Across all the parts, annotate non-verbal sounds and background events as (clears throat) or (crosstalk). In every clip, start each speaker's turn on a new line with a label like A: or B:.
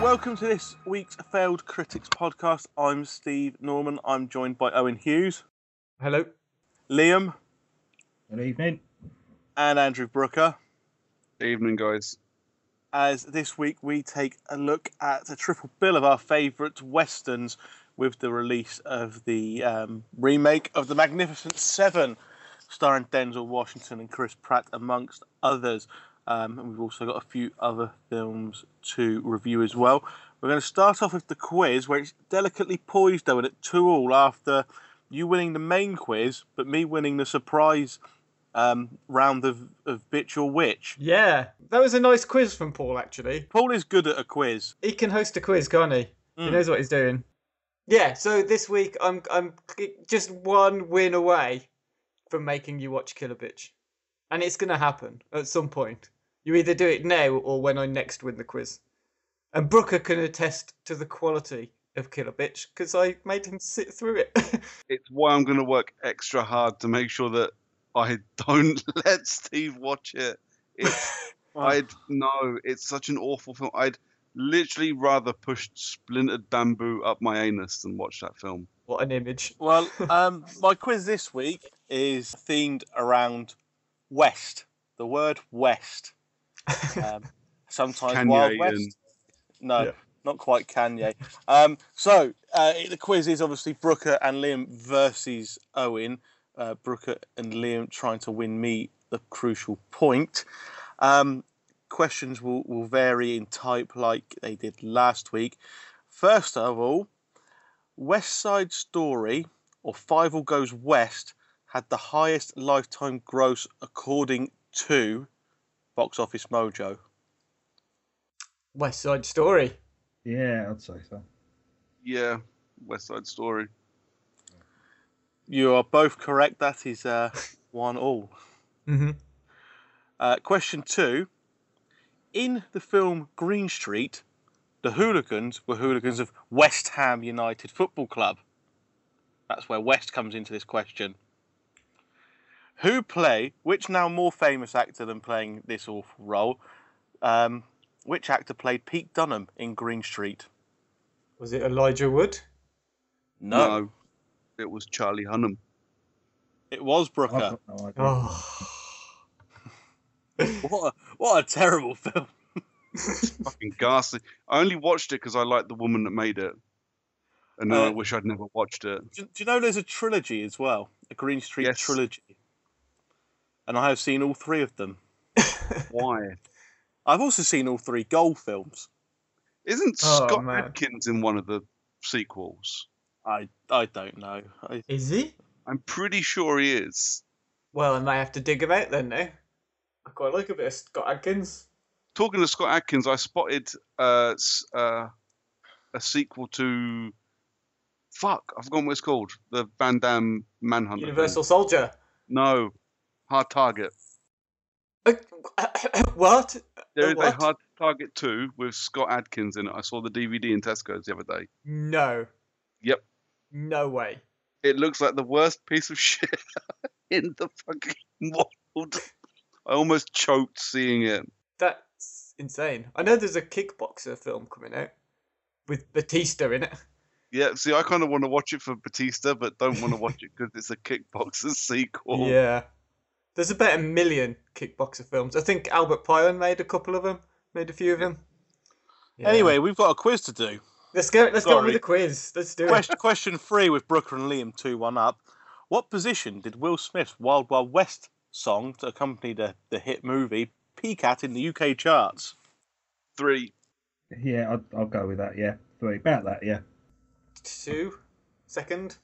A: Welcome to this week's Failed Critics podcast. I'm Steve Norman. I'm joined by Owen Hughes,
B: Hello.
A: Liam,
C: Good evening.
A: and Andrew Brooker.
D: Evening, guys.
A: As this week we take a look at a triple bill of our favourite westerns with the release of the um, remake of The Magnificent Seven, starring Denzel Washington and Chris Pratt, amongst others. Um, and we've also got a few other films to review as well. We're going to start off with the quiz, where it's delicately poised, though, at two all after you winning the main quiz, but me winning the surprise um, round of, of Bitch or Witch.
B: Yeah, that was a nice quiz from Paul. Actually,
A: Paul is good at a quiz.
B: he can host a quiz, can't he? He
A: Mm.
B: knows what he's doing. Yeah. So this week, I'm I'm just one win away from making you watch Killer Bitch, and it's gonna happen at some point. You either do it now or when I next win the quiz. And Brooker can attest to the quality of Killer Bitch because I made him sit through it. (laughs)
D: It's why I'm going to work extra hard to make sure that I don't (laughs) let Steve watch it. It's, (laughs) I'd no, it's such an awful film. I'd literally rather push splintered bamboo up my anus than watch that film.
B: what an image.
A: Well, (laughs) um, my quiz this week is themed around West, the word West. Um, sometimes
D: Kanye
A: Wild West.
D: and-
A: No,
B: Yeah.
A: not quite Kanye. Um, so uh, the quiz is obviously Brooker and Liam versus Owen. Uh, Brooker and Liam trying to win me the crucial point. Um, questions will, will vary in type like they did last week. First of all, West Side Story or Fievel Goes West had the highest lifetime gross according to Box Office Mojo.
B: West Side Story.
C: Yeah, I'd say so.
D: Yeah, West Side Story.
A: You are both correct. That is uh, (laughs) one all.
B: Mm-hmm.
A: Uh, question two. In the film Green Street, the hooligans were hooligans of West Ham United Football Club. That's where West comes into this question. Who play, which now more famous actor than playing this awful role, um, which actor played Pete Dunham in Green Street?
B: Was it Elijah Wood?
A: No,
D: it was Charlie Hunnam.
A: it was
C: I've
A: Brooker.
C: got no.
B: Oh. (laughs)
A: What a, what a terrible film. (laughs)
D: Fucking ghastly. I only watched it because I liked the woman that made it. And then I
A: Uh,
D: wish I'd never watched it.
A: Do, do you know there's a trilogy as well? A Green Street
D: Yes.
A: trilogy. And I have seen all three of them. (laughs)
D: Why?
A: I've also seen all three Goal films.
D: Isn't
B: Oh,
D: Scott
B: man.
D: Adkins in one of the sequels?
A: I I don't know. I,
B: Is he?
D: I'm pretty sure he is.
B: Well, I may have to dig him out then now. I quite like a bit of Scott Adkins.
D: Talking to Scott Adkins, I spotted uh, uh, a sequel to. Fuck, I've forgotten what it's called. The Van Damme Manhunter. thing.
B: Universal Soldier.
D: No, Hard Target.
B: Uh, (coughs) what?
D: There is a? Hard Target 2 with Scott Adkins in it. I saw the DVD in Tesco's the other day.
B: No.
D: Yep.
B: No way.
D: It looks like the worst piece of (laughs) shit in the fucking world. I almost choked seeing it.
B: That's insane. I know there's a kickboxer film coming out with Batista in it.
D: Yeah, see, I kind of want to watch it for Batista, but don't want to watch it because it's a kickboxer (laughs) sequel.
B: Yeah. There's about a million kickboxer films. I think Albert Pyun made a couple of them, made a few of them. Yeah.
A: Anyway, we've got a quiz to do.
B: Let's go. Let's go on with the quiz. Let's do it.
A: Question, question three with Brooker and Liam 2 1 up. What position did Will Smith's Wild Wild West song to accompany the, the hit movie peak at in the UK charts?
D: Three.
C: Yeah, I'll, I'll go with that. Yeah, three. About that. Yeah.
B: Two, second.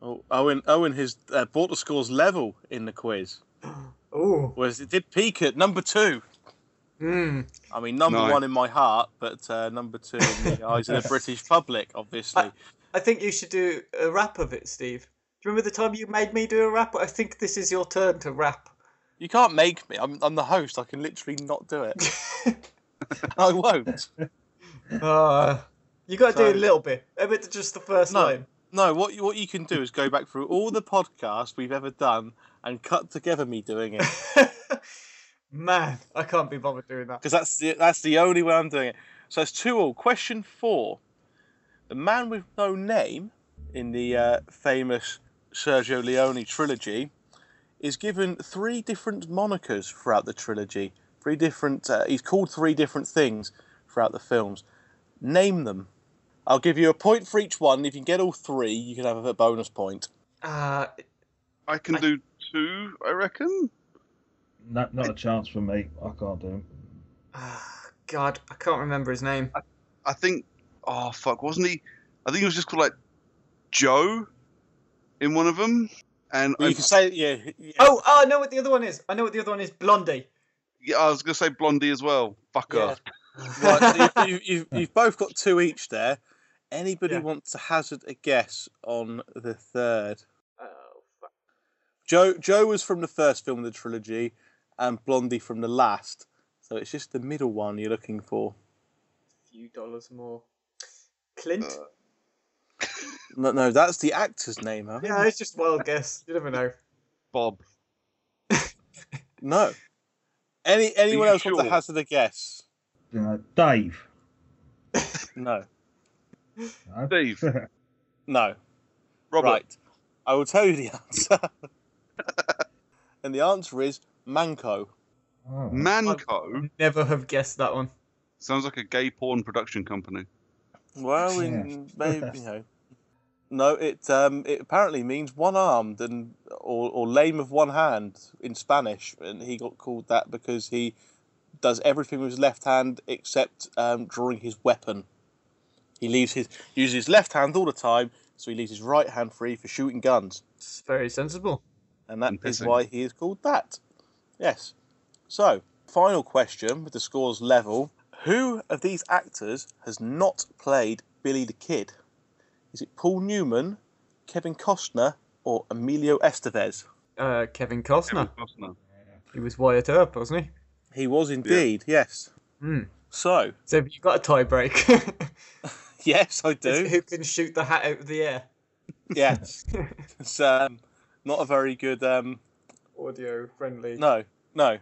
A: Oh, Owen Owen has uh, brought the scores level in the quiz, (gasps)
B: Oh,
A: whereas it did peak at number two.
B: Hmm.
A: I mean, number
D: No.
A: one in my heart, but uh, number two in the (laughs) eyes of the British public, obviously.
B: I think you should do a rap of it, Steve. Do you remember the time you made me do a rap? I think this is your turn to rap.
A: You can't make me. I'm, I'm the host. I can literally not do it. (laughs) I won't.
B: Uh, (laughs) you got to do a little bit. A bit just the first
A: No.
B: line.
A: No, what you, what you can do is go back through all the podcasts we've ever done and cut together me doing it
B: Man, I can't be bothered doing that.
A: because that's the, that's the only way I'm doing it. So it's two all. Question four: The man with no name in the uh, famous Sergio Leone trilogy is given three different monikers throughout the trilogy. Three different. Uh, he's called three different things throughout the films. Name them. I'll give you a point for each one. If you can get all three, you can have a bonus point.
B: Uh,
D: I can
B: I-
D: do two, I reckon.
C: No, not a chance for me. I can't do them.
B: ah, God, I can't remember his name.
D: I think. Oh fuck! Wasn't he? I think he was just called like Joe in one of them. And
A: Well,
D: I,
A: you can say yeah. yeah.
B: Oh, oh, I know what the other one is. I know what the other one is. Blondie.
D: yeah, I was gonna say Blondie as well. Fuck
A: Yeah.
D: off. (laughs)
A: Right, so you, you, you've, you've both got two each there. Anybody
B: Yeah.
A: want to hazard a guess on the third?
B: Oh, fuck.
A: Joe Joe was from the first film of the trilogy, and Blondie from the last. So it's just the middle one you're looking for.
B: A few dollars more. Clint?
D: Uh,
A: No, no, that's the actor's name. Huh?
B: yeah, it's just wild guess. You never know.
D: Bob. (laughs)
A: No. Any anyone
D: you
A: else want to hazard a guess?
C: Uh, Dave.
A: No. (laughs)
C: No?
D: Steve. (laughs)
A: No.
D: Robert.
A: Right. I will tell you the answer. and the answer is Manco.
C: Oh.
D: Manco
B: Never have guessed that one.
D: sounds like a gay porn production company.
A: Well, in, maybe you know. No, it um, it apparently means one-armed and or, or lame of one hand in Spanish, and he got called that because he does everything with his left hand except um, drawing his weapon. He leaves his uses his left hand all the time, so he leaves his right hand free for shooting guns,
B: It's very sensible.
A: and that
D: And
A: is why he is called that. Yes. So, final question with the scores level: Who of these actors has not played Billy the Kid? Is it Paul Newman, Kevin Costner, or Emilio Estevez?
B: Uh, Kevin
D: Kevin
B: Costner.
D: Costner.
B: He was Wyatt Earp, wasn't he?
A: He was indeed, yes.
B: Hmm.
A: So,
B: So have you got a tie break? (laughs)
A: yes, I do.
B: Who can shoot the hat out of the air?
A: yes. (laughs) It's um, not a very good. Um,
B: Audio friendly.
A: no, no.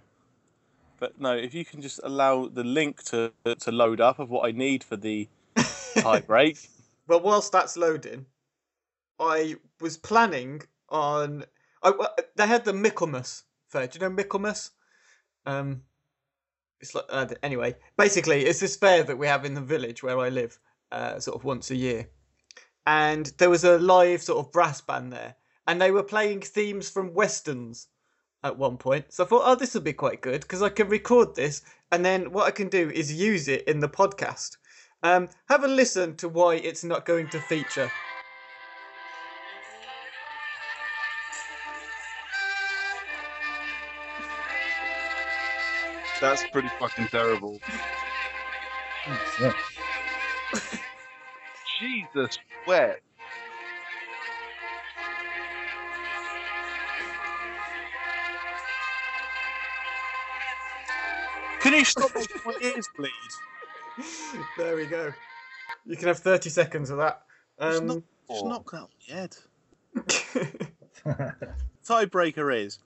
A: But no, if you can just allow the link to to load up of what I need for the (laughs) tie break.
B: Well, whilst that's loading, I was planning on. I, they had the Michaelmas fair. Do you know Michaelmas? Um, it's like uh, anyway. Basically, it's this fair that we have in the village where I live, uh, sort of once a year. And there was a live sort of brass band there, and they were playing themes from westerns at one point. So I thought, oh, this would be quite good because I can record this, and then what I can do is use it in the podcast. Um, have a listen to why it's not going to feature.
D: That's pretty fucking terrible. (laughs) Jesus, wet.
A: Can you stop making my ears bleed?
B: there we go. You can have 30 seconds of that.
A: Just
B: Um,
A: knock, just knock that on the head. Tiebreaker is,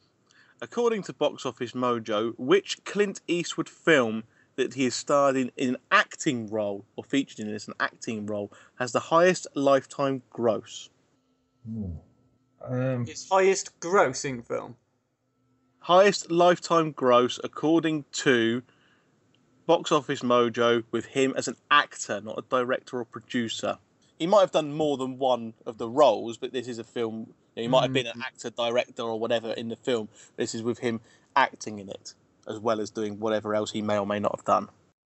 A: according to Box Office Mojo, which Clint Eastwood film that he has starred in, in an acting role or featured in as an acting role has the highest lifetime gross?
C: Ooh. Um,
B: His highest grossing film.
A: Highest lifetime gross according to Box Office Mojo with him as an actor, not a director or producer. He might have done more than one of the roles, but this is a film. He might have been an actor, director, or whatever in the film. This is with him acting in it, as well as doing whatever else he may or may not have done.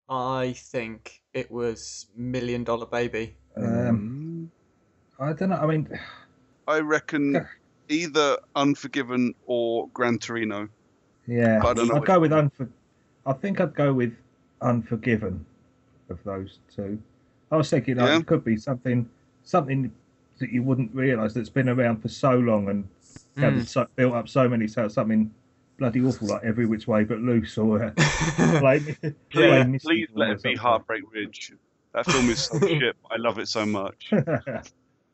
B: I think it was Million Dollar Baby.
C: Um, I don't know. I mean,
D: I reckon either Unforgiven or Gran Torino.
C: yeah,
D: I don't know
C: I'd go with unfor. I think I'd go with Unforgiven of those two. I was thinking like,
D: Yeah.
C: it could be something, something that you wouldn't realise that's been around for so long and gathered so, built up so many. So something bloody awful like Every Which Way But Loose or uh, (laughs) Blame, (laughs)
D: Please,
C: Blame Misty
D: please let
C: or
D: it be. Heartbreak Ridge. That film is so (laughs) shit. I love it so much.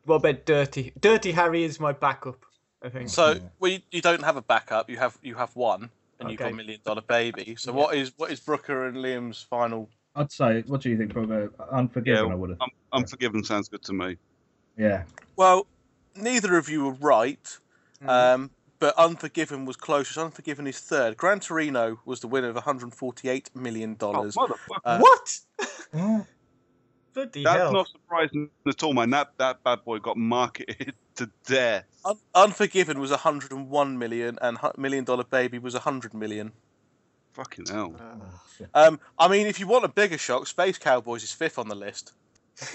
B: What about Dirty? Dirty Harry is my backup. I think.
A: So well, you, you don't have a backup. You have you have one, and you've
B: Okay.
A: got Million Dollar Baby. So
B: Yeah.
A: what is what is Brooker and Liam's final?
C: I'd say, what do you think, brother? Unforgiven,
D: Yeah,
C: I would have.
D: Um, Unforgiven sounds good to me.
C: Yeah.
A: Well, neither of you were right.
B: Mm.
A: Um, but Unforgiven was closest. Unforgiven is third. Gran Torino was the winner of 148 million dollars.
D: motherfucker.
A: Uh,
B: what? (laughs)
C: Yeah.
B: Bloody
D: That's
B: hell!
D: not surprising at all, man. That that bad boy got marketed to death.
A: Un- Unforgiven was 101 million, and Hu- Million Dollar Baby was 100 million.
D: Fucking hell.
A: Um, I mean, if you want a bigger shock, Space Cowboys is fifth on the list. (laughs)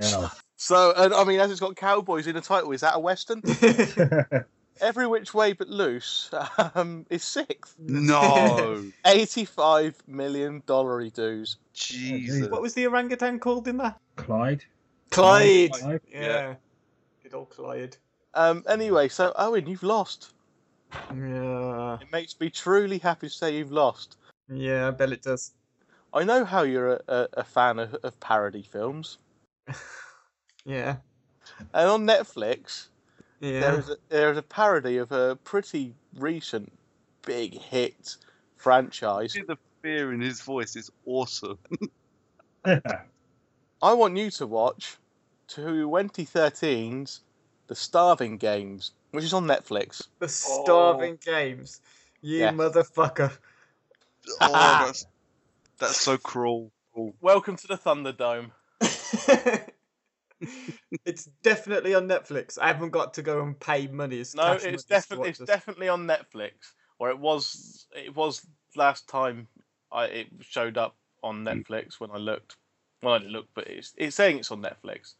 C: Yeah.
A: So, and I mean, as it's got cowboys in the title, is that a western? (laughs) Every Which Way But Loose um, is sixth.
D: No. (laughs)
A: 85 million dollar dues.
D: Jesus.
B: what was the orangutan called in that?
C: Clyde.
B: Clyde.
C: Clyde.
B: Yeah.
D: Yeah.
B: Good old Clyde.
A: Um, anyway, so Owen, you've lost.
B: Yeah.
A: It makes me truly happy to say you've lost.
B: Yeah, I bet it does.
A: I know how you're a, a, a fan of, of parody films, (laughs)
B: Yeah.
A: and on Netflix
B: Yeah.
A: there is a, there is a parody of a pretty recent big hit franchise.
D: The fear in his voice is awesome. (laughs) (laughs)
A: I want you to watch 2013's The Starving Games, which is on Netflix.
B: The oh. starving games. You
A: Yeah.
B: motherfucker.
D: Oh, (laughs) that's that's so cruel. cruel.
A: Welcome to the Thunderdome. (laughs)
B: it's definitely on Netflix. I haven't got to go and pay money. It's
A: No, it's
B: money to
A: definitely it's
B: this.
A: definitely on Netflix, or it was it was last time I it showed up on Netflix when I looked. Well, I didn't look, but it's it's saying it's on Netflix.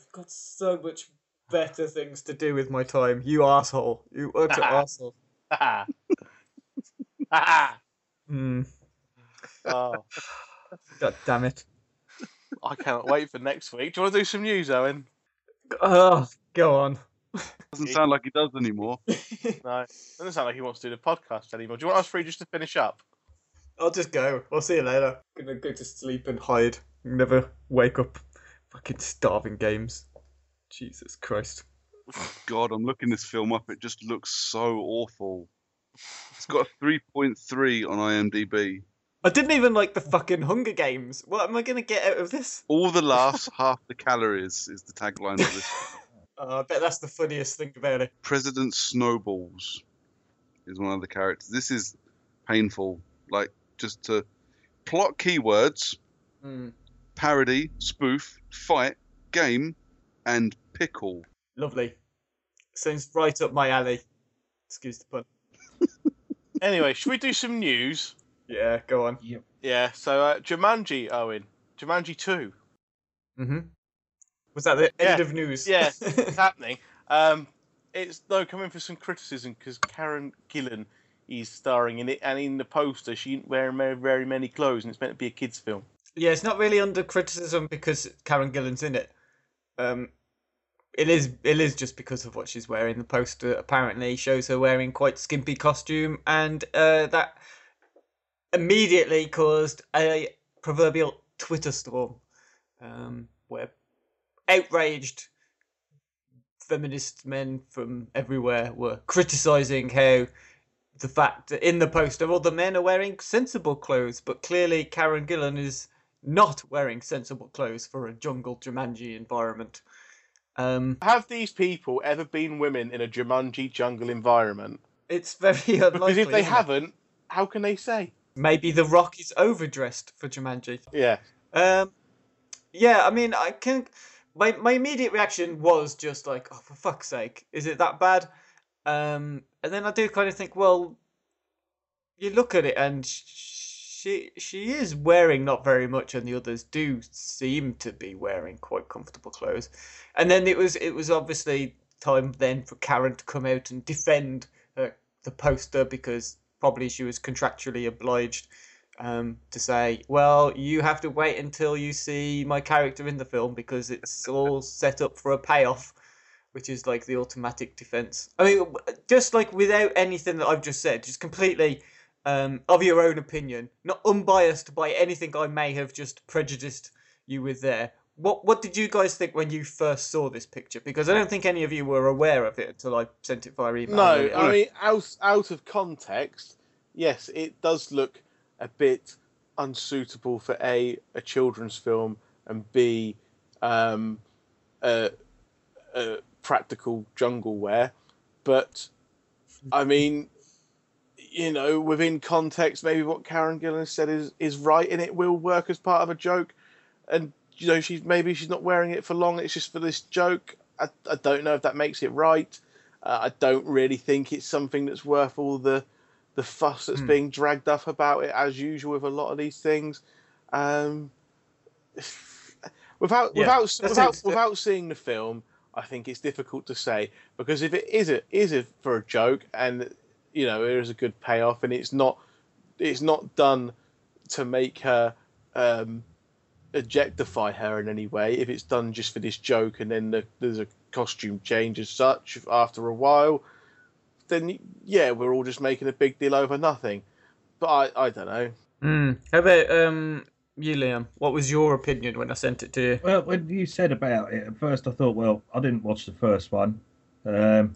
B: I've got so much better things to do with my time. You asshole. You utter (laughs) asshole.
A: Ha (laughs) ha!
B: Hmm.
A: Oh,
B: God damn it.
A: I cannot wait for next week. Do you want to do some news, Owen?
B: Oh, go on.
D: Doesn't sound like he does anymore. (laughs)
A: No, doesn't sound like he wants to do the podcast anymore. Do you want us three just to finish up?
B: I'll just go. I'll see you later. gonna go to sleep and hide. Never wake up. Fucking starving games. Jesus Christ.
D: God, I'm looking this film up. It just looks so awful. It's got a 3.3 on IMDb.
B: I didn't even like the fucking Hunger Games. What am I gonna get out of this?
D: All the laughs, half the calories is the tagline of this.
B: Uh, (laughs) I bet that's the funniest thing about it.
D: President Snowballs is one of the characters. This is painful. Like, just to plot keywords,
B: Hmm.
D: Parody, spoof, fight, game, and pickle.
B: Lovely. Sounds right up my alley. Excuse the pun. (laughs)
A: Anyway, should we do some news?
B: Yeah, go on.
A: Yeah. So uh, Jumanji, Owen. Jumanji two.
B: Mm-hmm. Was that the end
A: Yeah.
B: of news?
A: Yeah, (laughs) it's happening. Um, it's though coming for some criticism because Karen Gillan is starring in it, and in the poster she ain't wearing very, very many clothes, and it's meant to be a kids' film.
B: Yeah, it's not really under criticism because Karen Gillan's in it. Um, it is it is just because of what she's wearing. The poster apparently shows her wearing quite skimpy costume, and uh, that immediately caused a proverbial Twitter storm, um, where outraged feminist men from everywhere were criticizing how the fact that in the poster all the men are wearing sensible clothes, but clearly Karen Gillan is not wearing sensible clothes for a jungle Jumanji environment. Um,
A: Have these people ever been women in a Jumanji jungle environment?
B: it's very (laughs) unlikely.
A: Because if they
B: isn't it?
A: haven't, how can they say?
B: Maybe The Rock is overdressed for Jumanji.
A: Yeah.
B: Um, yeah, I mean, I can. My my immediate reaction was just like, oh, for fuck's sake, is it that bad? Um, and then I do kind of think, well, you look at it and she she is wearing not very much, and the others do seem to be wearing quite comfortable clothes. And then it was it was obviously time then for Karen to come out and defend uh, the poster because probably she was contractually obliged um, to say, well, you have to wait until you see my character in the film because it's all (laughs) set up for a payoff, which is like the automatic defense. I mean, just like without anything that I've just said, just completely um, of your own opinion, not unbiased by anything I may have just prejudiced you with there. What what did you guys think when you first saw this picture? Because I don't think any of you were aware of it until I sent it via email.
A: No, I mean out out of context, yes, it does look a bit unsuitable for a a children's film and b um, a, a practical jungle wear, but I mean, you know, within context, maybe what Karen Gillan said is is right, and it will work as part of a joke, and you know, she's maybe she's not wearing it for long. It's just for this joke. I, I don't know if that makes it right. Uh, I don't really think it's something that's worth all the the fuss that's
B: Hmm.
A: being dragged up about it, as usual with a lot of these things. Um, without
B: Yeah,
A: without without without seeing the film, I think it's difficult to say because if it is a is it for a joke and you know there is a good payoff and it's not it's not done to make her um, objectify her in any way. If it's done just for this joke and then the, there's a costume change as such after a while, then yeah, we're all just making a big deal over nothing. But I, I don't know.
B: Mm. How about um, you, Liam? What was your opinion when I sent it to you?
C: Well, when you said about it, at first I thought, well, I didn't watch the first one. Um,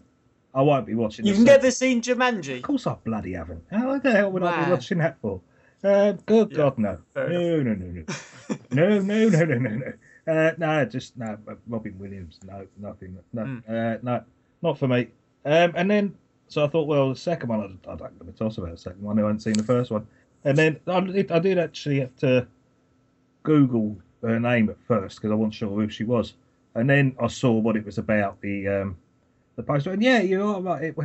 C: I won't be watching.
B: You've never seen Jumanji?
C: Of course, I bloody haven't. How the hell would I be watching that for? Uh, good
B: Yeah,
C: God, no. No, no, no, no. no, no, no, no, no, no. Uh, no, just no. Robin Williams, no, nothing. No,
B: Hmm.
C: uh, no, not for me. Um, and then, so I thought, well, the second one, I, I don't give a toss about the second one. I hadn't seen the first one. And then I did, I did actually have to Google her name at first because I wasn't sure who she was. And then I saw what it was about, the um, the poster. And yeah, you know, right. It,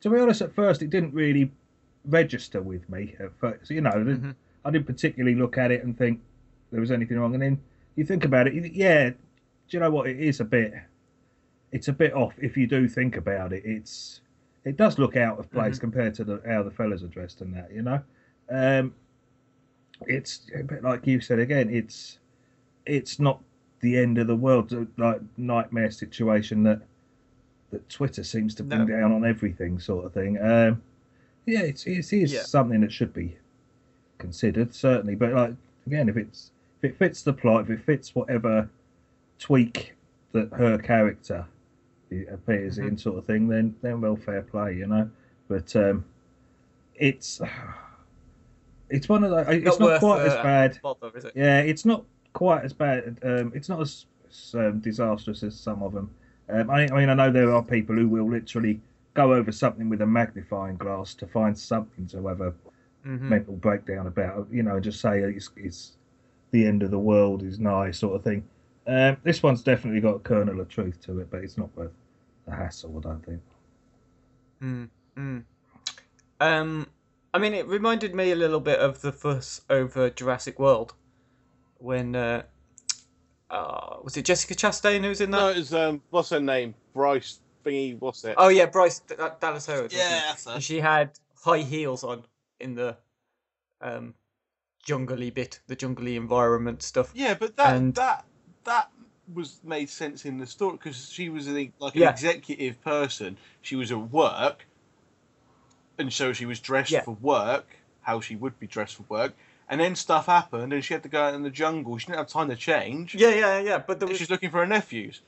C: to be honest, at first it didn't really register with me. At first, you know, I didn't-
B: Mhm.
C: I didn't particularly look at it and think there was anything wrong. And then you think about it, you yeah, do you know what? It is a bit, it's a bit off if you do think about it. It's, it does look out of place compared to the, how the fellas are dressed and that, you know. Um, it's a bit like you said again. It's, it's not the end of the world, like nightmare situation that that Twitter seems to bring
B: No.
C: down on everything, sort of thing. Um, yeah, it's it is
B: Yeah.
C: something that should be considered certainly, but like again, if it's if it fits the plot, if it fits whatever tweak that her character appears
B: Mhm.
C: in, sort of thing, then then well, fair play, you know. But um, it's (sighs) it's one of the it's not,
B: worth,
C: quite as
B: uh,
C: bad.
B: Bother, is it?
C: Yeah, it's not quite as bad. Um, it's not as, as um, disastrous as some of them. Um, I, I mean, I know there are people who will literally go over something with a magnifying glass to find something to have a
B: Mhm.
C: mental breakdown about. You know, just say it's, it's the end of the world is nigh, sort of thing. Um, this one's definitely got a kernel of truth to it, but it's not worth the hassle. I don't think.
B: Mm, mm. Um, I mean, it reminded me a little bit of the fuss over Jurassic World when uh, uh was it Jessica Chastain who was in that?
A: No, it's um, what's her name? Bryce thingy. What's it?
B: Oh yeah, Bryce D- D- Dallas Howard.
A: Yeah, that's her.
B: And she had high heels on in the um jungly bit, the jungly environment stuff.
A: Yeah, but that
B: And-
A: that that was made sense in the story because she was an, like an
B: Yeah.
A: executive person. She was at work, and so she was dressed
B: Yeah.
A: for work, how she would be dressed for work. And then stuff happened, and she had to go out in the jungle. She didn't have time to change.
B: Yeah, yeah, yeah. But there was,
A: She's looking for her nephews.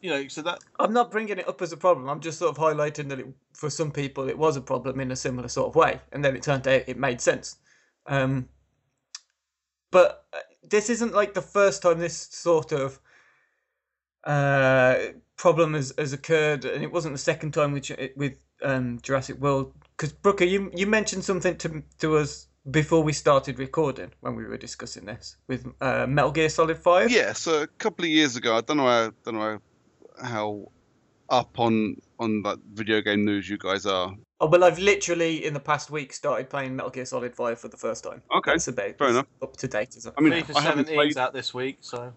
A: You know, so that
B: I'm not bringing it up as a problem. I'm just sort of highlighting that it, for some people it was a problem in a similar sort of way, and then it turned out it made sense. Um, but uh, this isn't like the first time this sort of uh, problem has, has occurred, and it wasn't the second time with with um, Jurassic World. Because Brooker, you you mentioned something to to us before we started recording when we were discussing this with uh, Metal Gear Solid Five.
D: Yeah, so a couple of years ago, I don't know how, don't know how up on on that video game news you guys are.
B: Oh, well, I've literally in the past week started playing Metal Gear Solid Five for the first time.
D: Okay,
B: That's about
D: fair enough.
B: Up to date as I
D: I mean,
A: FIFA
D: I haven't
A: 17's
D: played.
A: out this week, so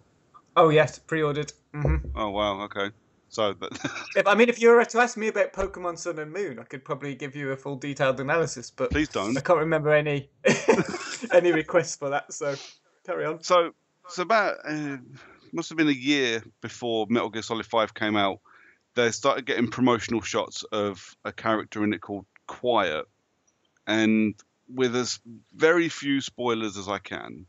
B: Oh yes, pre-ordered. hmm
D: Oh wow, okay. So (laughs)
B: If, I mean, if you were to ask me about Pokemon Sun and Moon, I could probably give you a full detailed analysis, but
D: please don't.
B: I can't remember any (laughs) any requests for that. So carry on.
D: So, so about uh, must have been a year before Metal Gear Solid Five came out. They started getting promotional shots of a character in it called Quiet, and with as very few spoilers as I can,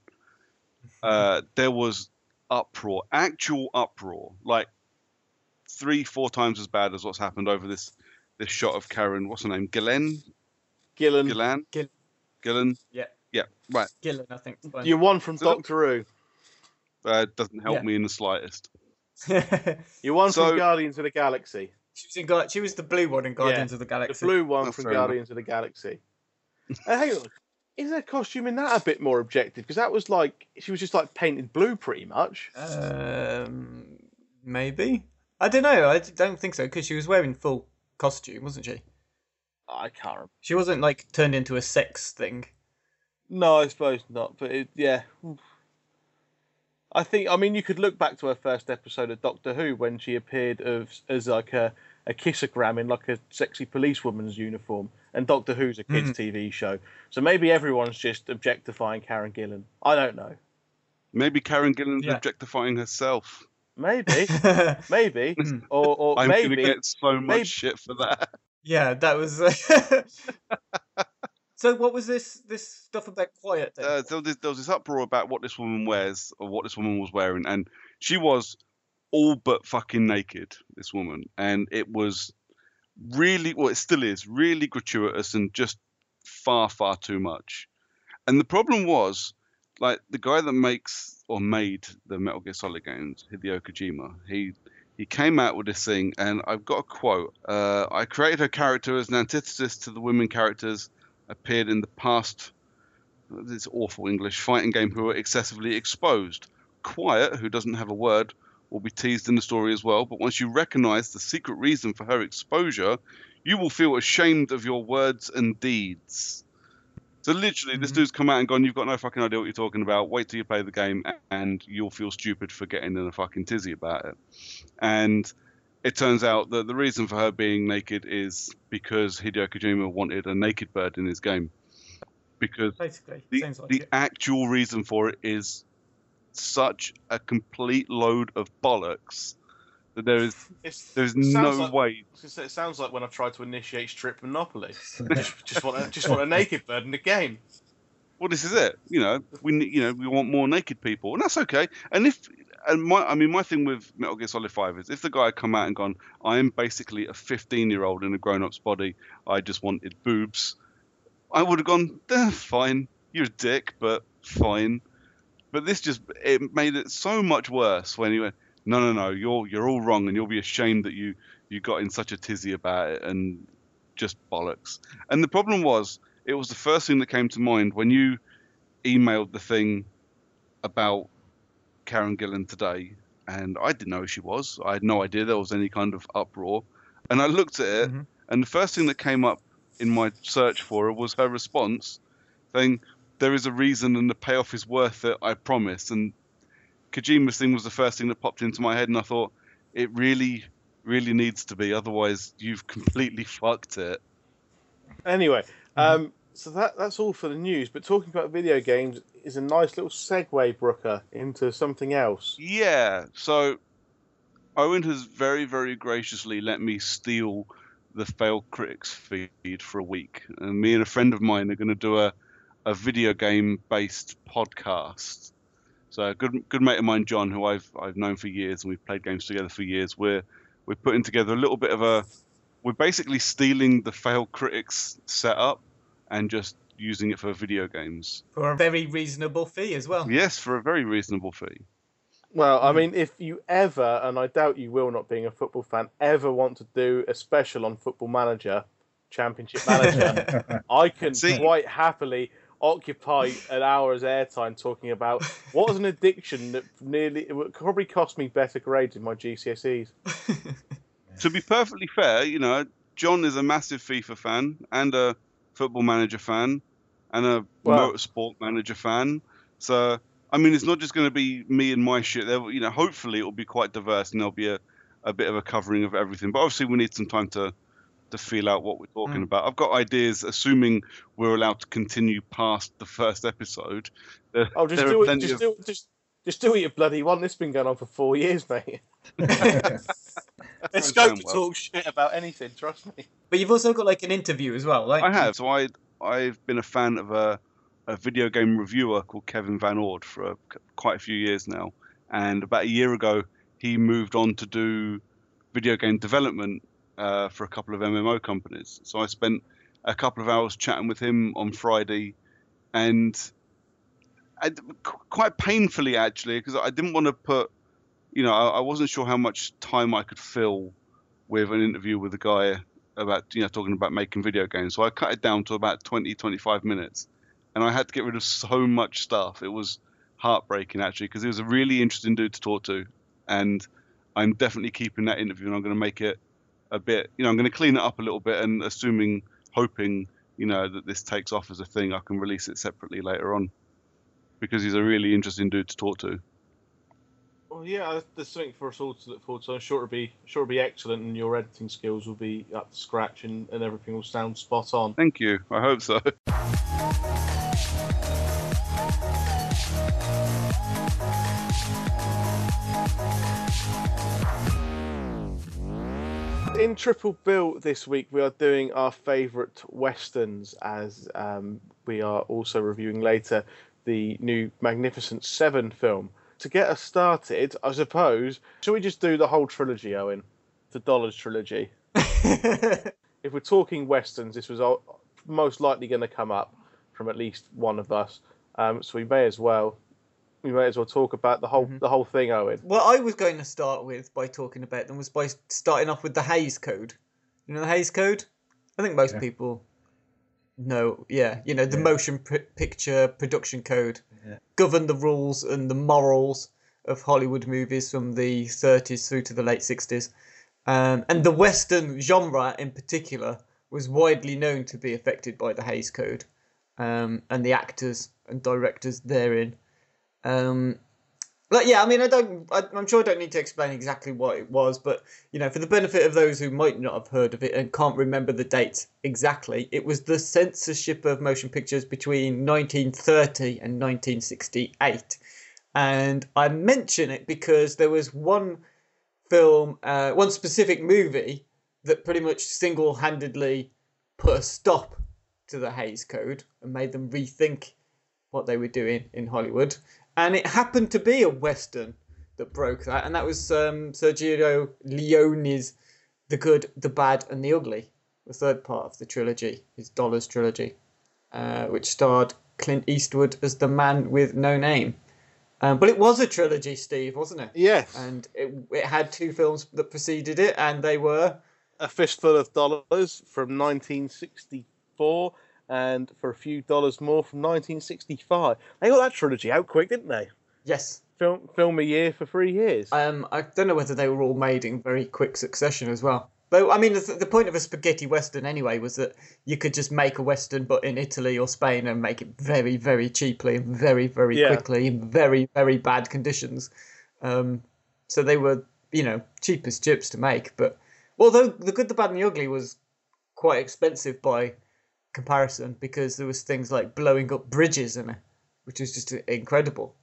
D: uh, there was uproar, actual uproar, like three, four times as bad as what's happened over this this shot of Karen. What's her name? Gillen.
A: Gillen,
D: Gillan.
B: Gill-
D: Gillen.
B: Yeah.
D: Yeah. Right.
B: Gillen, I think. Fine.
A: you won from
D: So-
A: Doctor Who.
D: Uh, doesn't help
B: Yeah.
D: me in the slightest.
B: she
A: You won
D: So-
A: from Guardians of the Galaxy.
B: was in Guar- She was the blue one in Guardians of the Galaxy.
A: The
B: Galaxy.
A: blue one
D: Oh,
A: from
D: fair enough.
A: Guardians of the Galaxy. uh, hang on. Is their costume in that a bit more objective? Because that was like she was just like painted blue, pretty much.
B: Um, maybe. I don't know. I don't think so because she was wearing full costume, wasn't she?
A: I can't remember.
B: She wasn't like turned into a sex thing.
A: No, I suppose not. But it, yeah, I think. I mean, you could look back to her first episode of Doctor Who when she appeared as, as like a a kissogram in like a sexy policewoman's uniform. And Doctor Who's a kids' hmm. TV show, so maybe everyone's just objectifying Karen Gillan. I don't know.
D: Maybe Karen Gillan's
B: Yeah.
D: objectifying herself.
A: Maybe, (laughs) maybe, (laughs) or or
D: I'm
A: maybe.
D: gonna get so much
A: maybe-
D: shit for that.
B: yeah, that was. (laughs) so what was this this stuff about quiet? Then?
D: Uh, there, was this, there was this uproar about what this woman wears or what this woman was wearing, and she was all but fucking naked. This woman, and it was really, well, it still is really gratuitous and just far, far too much. And the problem was, like the guy that makes or made the Metal Gear Solid games, Hideo Kojima, he he came out with this thing, and I've got a quote. Uh, I created her character as an antithesis to the women characters appeared in the past. This awful English fighting game who are excessively exposed. Quiet, who doesn't have a word, will be teased in the story as well. But once you recognize the secret reason for her exposure, you will feel ashamed of your words and deeds. So literally, this
B: Mhm.
D: dude's come out and gone. You've got no fucking idea what you're talking about. Wait till you play the game, and you'll feel stupid for getting in a fucking tizzy about it. And it turns out that the reason for her being naked is because Hideo Kojima wanted a naked bird in his game. Because
B: Basically,
D: the,
B: like
D: the actual reason for it is such a complete load of bollocks there is
A: It's,
D: there's no
A: like-
D: way.
A: It sounds like when I tried to initiate strip monopoly. (laughs) just, just want a, just want a naked bird in the game.
D: Well, this is it. You know, we you know we want more naked people, and that's okay. And if and my I mean my thing with Metal Gear Solid Five is if the guy had come out and gone, I am basically a 15 year old in a grown up's body. I just wanted boobs. I would have gone, eh, fine. You're a dick, but fine. But this just it made it so much worse when he went, no, no, no, you're you're all wrong, and you'll be ashamed that you you got in such a tizzy about it, and just bollocks. And the problem was, it was the first thing that came to mind when you emailed the thing about Karen Gillan today, and I didn't know who she was. I had no idea there was any kind of uproar, and I looked at it,
B: Mhm.
D: and the first thing that came up in my search for her was her response, saying, "There is a reason, and the payoff is worth it. I promise." And Kojima's thing was the first thing that popped into my head, and I thought, it really, really needs to be. Otherwise, you've completely fucked it.
A: Anyway, um, so that that's all for the news. But talking about video games is a nice little segue, Brooker, into something else.
D: Yeah. So Owen has very, very graciously let me steal the Failed Critics feed for a week. And me and a friend of mine are going to do a, a video game based podcast. So a good good mate of mine, John, who I've I've known for years and we've played games together for years, we're we're putting together a little bit of a we're basically stealing the fail Critics setup and just using it for video games.
B: for a very reasonable fee as well.
D: Yes, for a very reasonable fee.
A: Well, I mean, if you ever, and I doubt you will, not being a football fan, ever want to do a special on Football Manager, Championship Manager, (laughs) I can
D: See-
A: quite happily. Occupy an hour's airtime talking about what was an addiction that nearly it would probably cost me better grades in my GCSEs. (laughs)
D: to be perfectly fair, you know, John is a massive FIFA fan and a Football Manager fan and a
A: Well-
D: Motorsport Manager fan. So, I mean, it's not just going to be me and my shit. There, you know, hopefully it will be quite diverse and there'll be a, a bit of a covering of everything. But obviously, we need some time to to feel out what we're talking
B: Mm.
D: about. I've got ideas, assuming we're allowed to continue past the first episode. There, (laughs)
A: Oh, just do it. Just
D: of-
A: do, just just do what you bloody want. This has been going on for four years, mate. (laughs) (laughs) There's
D: Sounds
A: scope to
D: well.
A: talk shit about anything. Trust me.
B: But you've also got like an interview as well, right?
D: I have. So I I've been a fan of a, a video game reviewer called Kevin VanOrd for a, quite a few years now, and about a year ago he moved on to do video game development uh, for a couple of MMO companies. So I spent a couple of hours chatting with him on Friday, and quite painfully actually, because I didn't want to put, you know, I, I wasn't sure how much time I could fill with an interview with a guy about you know talking about making video games so i cut it down to about 20 25 minutes and i had to get rid of so much stuff it was heartbreaking actually because he was a really interesting dude to talk to and i'm definitely keeping that interview and i'm going to make it a bit you know i'm going to clean it up a little bit and assuming hoping you know that this takes off as a thing i can release it separately later on because he's a really interesting dude to talk to
A: Well, yeah, there's something for us all to look forward to. I'm sure it'll be sure it'll be excellent, and your editing skills will be up to scratch, and, and everything will sound spot on.
D: thank you i hope so (laughs)
A: In Triple Bill this week, we are doing our favourite westerns, as um, we are also reviewing later the new Magnificent Seven film. To get us started, I suppose, should we just do the whole trilogy, Owen? The Dollars trilogy. (laughs) If we're talking westerns, this was most likely going to come up from at least one of us. Um, so we may as well, we may as well talk about the whole the whole thing, Owen.
B: What I was going to start with by talking about them was by starting off with the Hays Code. You know the Hays Code? I think most
C: Yeah.
B: people know. Yeah, you know the
C: Yeah.
B: motion pr- picture production code
C: Yeah.
B: govern the rules and the morals of Hollywood movies from the 30s through to the late 60s. Um, and the Western genre in particular was widely known to be affected by the Hays Code um, and the actors and directors therein. Um, but yeah, I mean, I don't. I, I'm sure I don't need to explain exactly what it was, but you know, for the benefit of those who might not have heard of it and can't remember the date exactly, it was the censorship of motion pictures between 1930 and 1968, and I mention it because there was one film, uh, one specific movie that pretty much single-handedly put a stop to the Hays Code and made them rethink what they were doing in Hollywood. And it happened to be a Western that broke that, and that was um, Sergio Leone's The Good, the Bad, and the Ugly, the third part of the trilogy, his Dollars trilogy, uh, which starred Clint Eastwood as the man with no name. Um, but it was a trilogy, Steve, wasn't it?
A: Yes.
B: And it, it had two films that preceded it, and they were
A: a fistful of dollars from 1964 and for a few dollars more from 1965. They got that trilogy out quick, didn't they?
B: yes,
A: Film, film a year for three years.
B: Um, I don't know whether they were all made in very quick succession as well. But I mean, the, the point of a spaghetti western anyway was that you could just make a western, but in Italy or Spain, and make it very, very cheaply and very, very
A: Yeah.
B: quickly in very, very bad conditions. Um, so they were, you know, cheapest chips to make. But although the good, the bad, and the ugly was quite expensive by comparison, because there was things like blowing up bridges in it, which was just incredible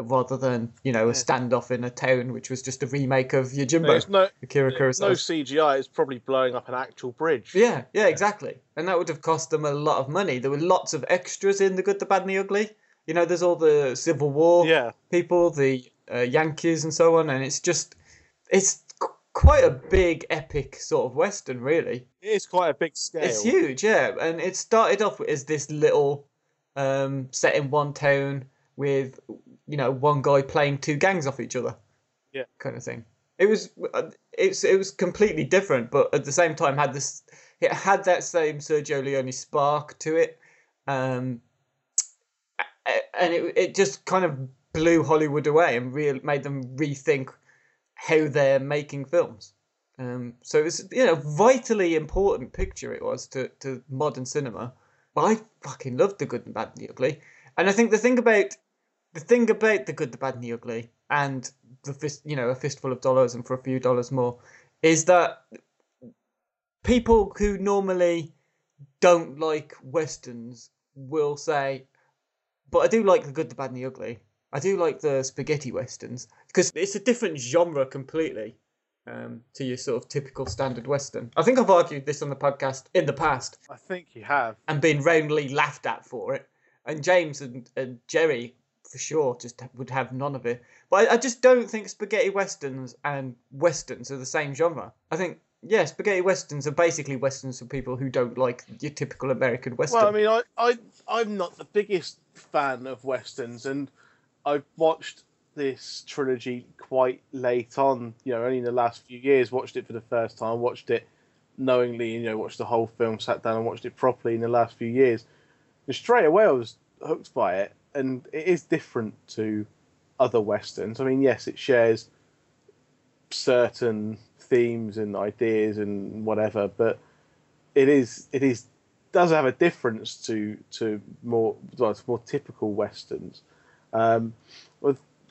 B: rather than you know a standoff in a town, which was just a remake of Yojimbo,
A: There's no,
B: Akira
A: no CGI. It's probably blowing up an actual bridge.
B: Yeah, yeah, exactly. And that would have cost them a lot of money. There were lots of extras in The Good, the Bad, and the Ugly. You know, there's all the Civil War
A: Yeah.
B: people, the uh, Yankees, and so on. And it's just, it's quite a big, epic sort of Western, really.
A: It is quite a big scale.
B: It's huge, yeah. And it started off as this little um, set in one town with, you know, one guy playing two gangs off each other.
A: Yeah.
B: Kind of thing. It was uh, it's it was completely different, but at the same time had this it had that same Sergio Leone spark to it. Um, and it it just kind of blew Hollywood away and real made them rethink how they're making films. Um, so it's you know vitally important picture it was to, to modern cinema. But I fucking loved the good and bad and the ugly. And I think the thing about the thing about the good, the bad and the ugly and the fist you know, a fistful of dollars and for a few dollars more is that people who normally don't like westerns will say, but I do like the good, the bad, and the ugly. I do like the spaghetti westerns because it's a different genre completely um, to your sort of typical standard western. I think I've argued this on the podcast in the past
A: I think you have.
B: and been roundly laughed at for it. And James and, and Jerry, for sure, just would have none of it. But I, I just don't think spaghetti westerns and westerns are the same genre. I think, yeah, spaghetti westerns are basically westerns for people who don't like your typical American western.
A: Well, I mean, I, I, I'm not the biggest fan of westerns, and I've watched this trilogy quite late on. You know, only in the last few years, watched it for the first time. Watched it knowingly, you know, watched the whole film, sat down and watched it properly in the last few years. And straight away, I was hooked by it, and it is different to other westerns. I mean, yes, it shares certain themes and ideas and whatever, but it is it is does have a difference to to more well, more typical westerns. Um,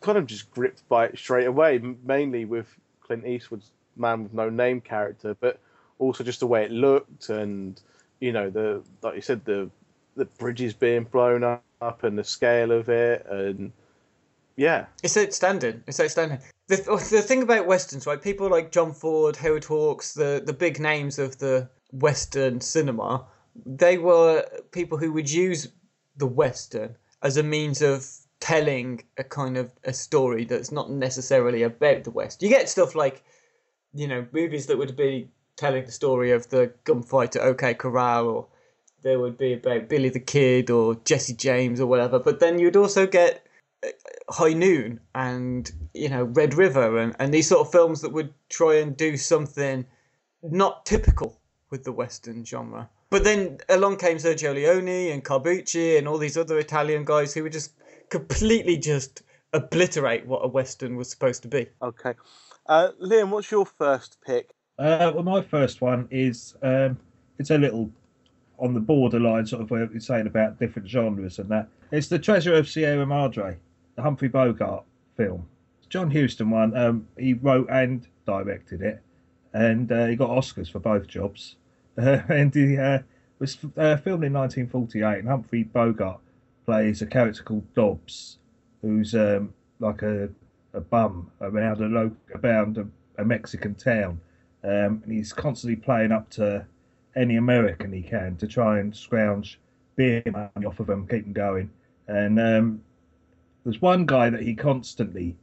A: kind of just gripped by it straight away, mainly with Clint Eastwood's Man with No Name character, but also just the way it looked and you know the like you said the the bridges being blown up and the scale of it and yeah
B: It's outstanding. It's outstanding. The, oh, the thing about westerns, right? People like John Ford, Howard Hawks, the the big names of the western cinema, they were people who would use the western as a means of telling a kind of a story that's not necessarily about the west. You get stuff like, you know, movies that would be telling the story of the gunfighter OK Corral, or there would be about Billy the Kid or Jesse James or whatever. But then you'd also get uh, High Noon and you know Red River and, and these sort of films that would try and do something not typical with the Western genre. But then along came Sergio Leone and Corbucci and all these other Italian guys who were just completely just obliterate what a Western was supposed to be.
A: okay uh, Liam what's your first pick
C: Uh, well, my first one is um, it's a little on the borderline, sort of where you're saying about different genres and that. It's the Treasure of Sierra Madre, the Humphrey Bogart film. John Huston one. Um, he wrote and directed it, and uh, he got Oscars for both jobs. Uh, (laughs) and he uh, was uh, filmed in 1948, and Humphrey Bogart plays a character called Dobbs, who's um, like a, a bum around a lo- around a, a Mexican town um, and he's constantly playing up to any American he can to try and scrounge beer money off of them, keep them going. And um, there's one guy that he constantly,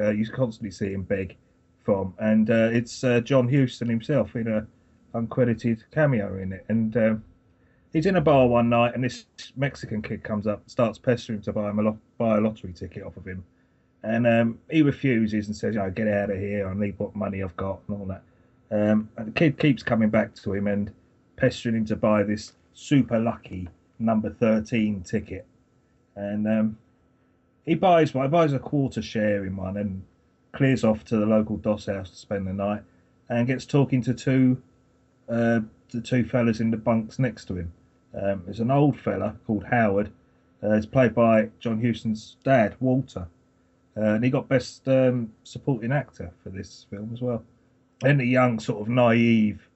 C: uh, you constantly see him beg from, and uh, it's uh, John Huston himself in a uncredited cameo in it. And um, he's in a bar one night, and this Mexican kid comes up, starts pestering him to buy him a lot, buy a lottery ticket off of him. And um, he refuses and says, "You know, get out of here. I need what money I've got and all that." Um, and the kid keeps coming back to him and pestering him to buy this super lucky number 13 ticket. And um, he buys one, buys a quarter share in one and clears off to the local doss house to spend the night and gets talking to two uh, the two fellas in the bunks next to him. Um, there's an old fella called Howard. Uh, it's played by John Huston's dad, Walter. Uh, and he got best um, supporting actor for this film as well and a young sort of naive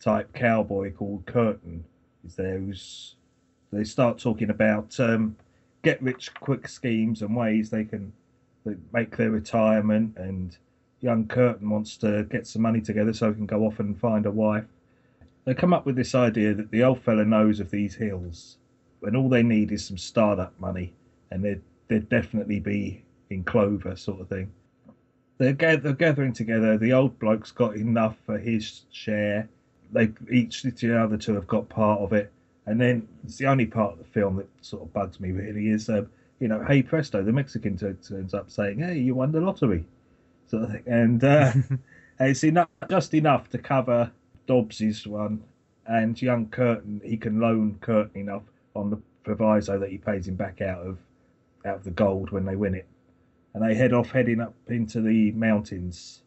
C: type cowboy called Curtin is there who's they start talking about um, get rich quick schemes and ways they can make their retirement and young Curtin wants to get some money together so he can go off and find a wife. They come up with this idea that the old fella knows of these hills and all they need is some startup money and they'd, they'd definitely be in clover sort of thing they're, they're gathering together. The old bloke's got enough for his share. They each the other two have got part of it, and then it's the only part of the film that sort of bugs me really is, um, you know, hey presto, the Mexican turns up saying, "Hey, you won the lottery," sort of thing, and uh, (laughs) it's enough, just enough to cover Dobbs's one, and young Curtin he can loan Curtin enough on the proviso that he pays him back out of out of the gold when they win it, and they head off heading up into the mountains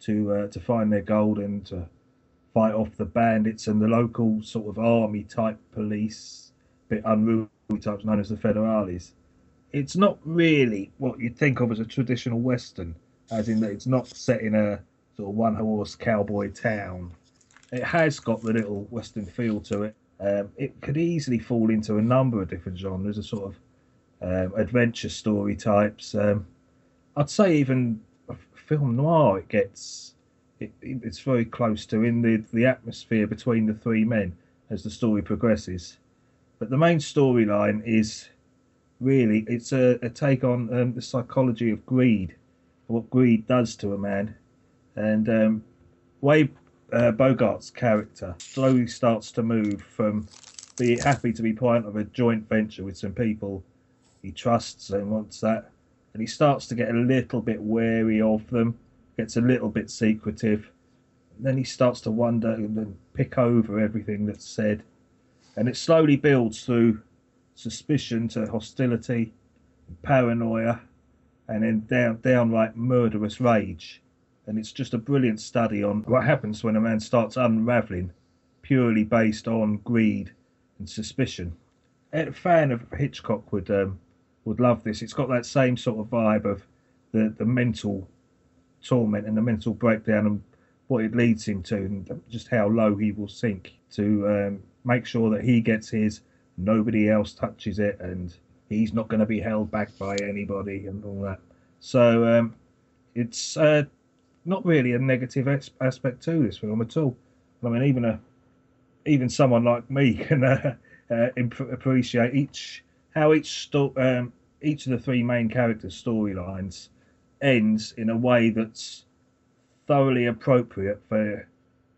C: to uh, to find their gold and to fight off the bandits and the local sort of army type police, bit unruly types known as the Federales. It's not really what you'd think of as a traditional western, as in that it's not set in a sort of one horse cowboy town. It has got the little western feel to it. Um, it could easily fall into a number of different genres, a sort of um, adventure story types. Um, I'd say even film noir. It gets it, it's very close to in the the atmosphere between the three men as the story progresses. But the main storyline is really it's a, a take on um, the psychology of greed, what greed does to a man, and um, way uh, Bogart's character slowly starts to move from be happy to be part of a joint venture with some people he trusts and wants that, and he starts to get a little bit wary of them, gets a little bit secretive. And then he starts to wonder and pick over everything that's said, and it slowly builds through suspicion to hostility, paranoia, and then down downright murderous rage. And it's just a brilliant study on what happens when a man starts unraveling purely based on greed and suspicion. A fan of Hitchcock would um, would love this. It's got that same sort of vibe of the, the mental torment and the mental breakdown and what it leads him to, and just how low he will sink to um, make sure that he gets his, nobody else touches it, and he's not going to be held back by anybody and all that. So um, it's uh, not really a negative aspect to this film at all. I mean, even a even someone like me (laughs) can uh, uh, imp- appreciate each how each sto- um, each of the three main characters' storylines ends in a way that's thoroughly appropriate for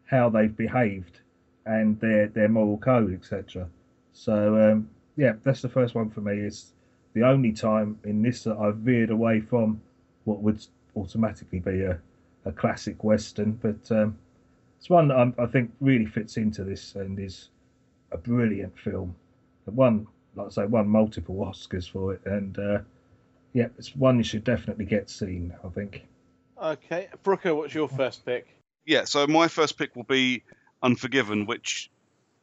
C: how they've behaved and their their moral code, etc. So um, yeah, that's the first one for me. It's the only time in this that I've veered away from what would automatically be a, a classic western, but um, it's one that I'm, i think really fits into this and is a brilliant film. One like I say, won multiple Oscars for it, and uh, yeah, it's one you should definitely get seen. I think.
A: Okay, Brooker, what's your first pick?
D: Yeah, so my first pick will be Unforgiven, which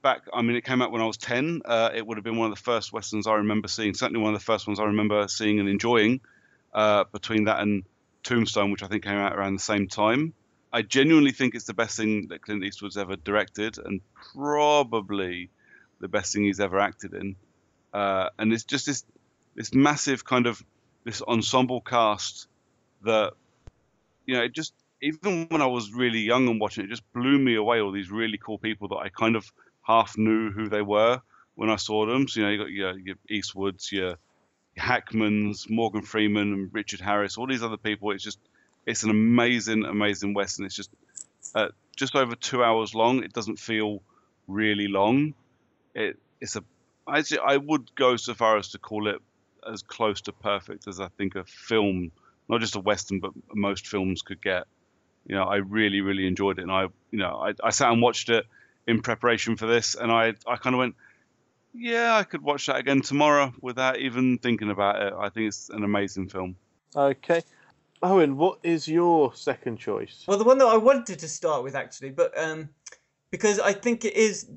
D: back, I mean, it came out when I was 10. Uh, it would have been one of the first westerns I remember seeing. Certainly one of the first ones I remember seeing and enjoying. Uh, between that and Tombstone, which I think came out around the same time. I genuinely think it's the best thing that Clint Eastwood's ever directed, and probably the best thing he's ever acted in uh, and it's just this this massive kind of this ensemble cast that you know it just even when I was really young and watching it, it just blew me away. All these really cool people that I kind of half knew who they were when I saw them. So you know, you got your, your Eastwoods, your, your Hackmans, Morgan Freeman, and Richard Harris, all these other people. It's just it's an amazing, amazing western. It's just uh, just over two hours long. It doesn't feel really long. It it's a I I would go so far as to call it as close to perfect as I think a film, not just a western, but most films could get. You know, I really, really enjoyed it, and I, you know, I, I sat and watched it in preparation for this, and I, I kind of went, yeah, I could watch that again tomorrow without even thinking about it. I think it's an amazing film.
A: Okay. Owen, what is your second choice?
B: Well, the one that I wanted to start with actually, but um, because I think it is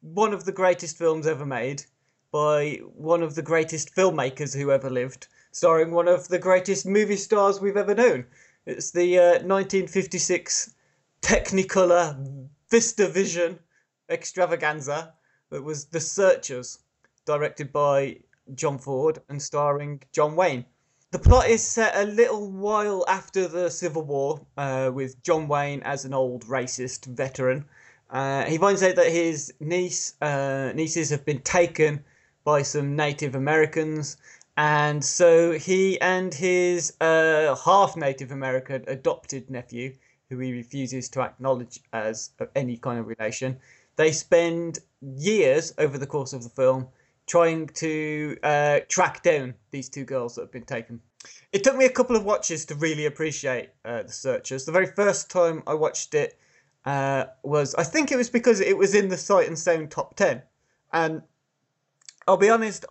B: one of the greatest films ever made by one of the greatest filmmakers who ever lived, starring one of the greatest movie stars we've ever known. It's the uh, 1956 Technicolor VistaVision extravaganza that was The Searchers, directed by John Ford and starring John Wayne. The plot is set a little while after the Civil War, uh, with John Wayne as an old racist veteran uh, he finds out that his niece uh, nieces have been taken by some Native Americans, and so he and his uh, half Native American adopted nephew, who he refuses to acknowledge as any kind of relation, they spend years over the course of the film trying to uh, track down these two girls that have been taken. It took me a couple of watches to really appreciate uh, the searchers. The very first time I watched it uh, was I think it was because it was in the Sight and Sound top ten, and I'll be honest,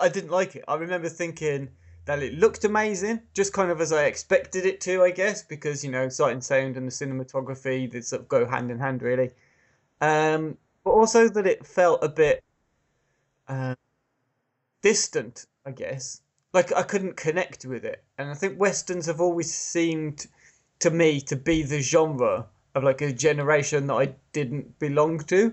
B: I didn't like it. I remember thinking that it looked amazing, just kind of as I expected it to, I guess, because you know sight and sound and the cinematography they sort of go hand in hand, really. Um, but also that it felt a bit uh, distant, I guess. Like I couldn't connect with it, and I think westerns have always seemed to me to be the genre of like a generation that I didn't belong to,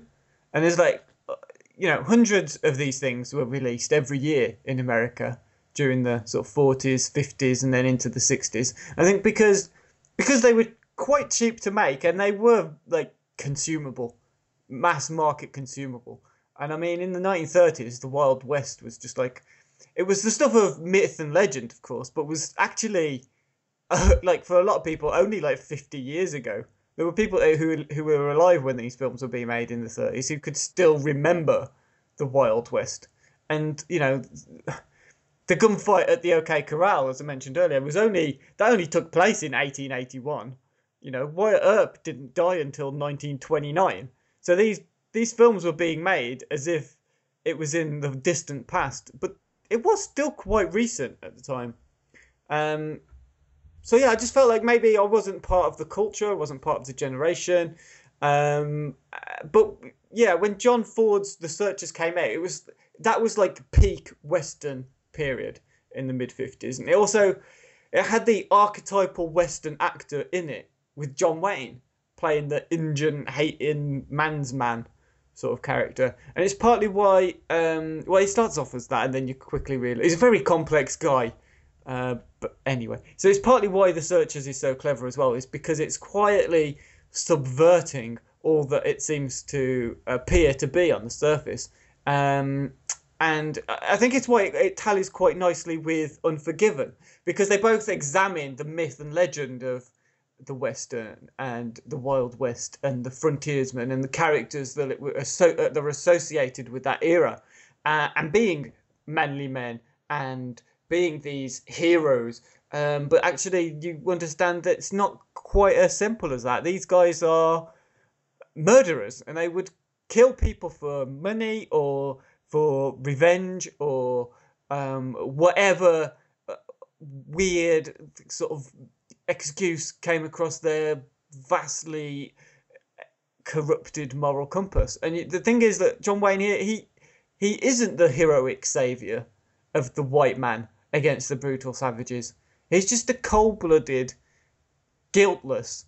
B: and there's like uh, you know hundreds of these things were released every year in America during the sort of 40s, 50s, and then into the 60s. I think because because they were quite cheap to make and they were like consumable, mass market consumable. And I mean, in the 1930s, the Wild West was just like it was the stuff of myth and legend, of course, but was actually uh, (laughs) like for a lot of people only like 50 years ago. There were people who who were alive when these films were being made in the 30s who could still remember the Wild West. And you know, (sighs) the gunfight at the OK Corral, as I mentioned earlier, was only that only took place in 1881. You know, Wyatt Earp didn't die until 1929. So these these films were being made as if it was in the distant past, but it was still quite recent at the time. Um, so yeah, I just felt like maybe I wasn't part of the culture, I wasn't part of the generation. Um, but yeah, when John Ford's The Searchers came out, it was that was like peak Western period in the mid 50s, and it also it had the archetypal Western actor in it with John Wayne playing the Injun hating man's man sort of character, and it's partly why um, well he starts off as that, and then you quickly realize he's a very complex guy. Uh, but anyway, so it's partly why the Searchers is so clever as well, is because it's quietly subverting all that it seems to appear to be on the surface. Um, and I think it's why it, it tallies quite nicely with Unforgiven because they both examine the myth and legend of the Western and the Wild West and the frontiersmen and the characters that were asso- that are associated with that era, uh, and being manly men and being these heroes. Um, but actually, you understand that it's not quite as simple as that. These guys are murderers, and they would kill people for money or for revenge or um, whatever uh, weird sort of excuse came across their vastly corrupted moral compass. And the thing is that John Wayne here, he he isn't the heroic savior of the white man against the brutal savages. He's just a cold-blooded, guiltless,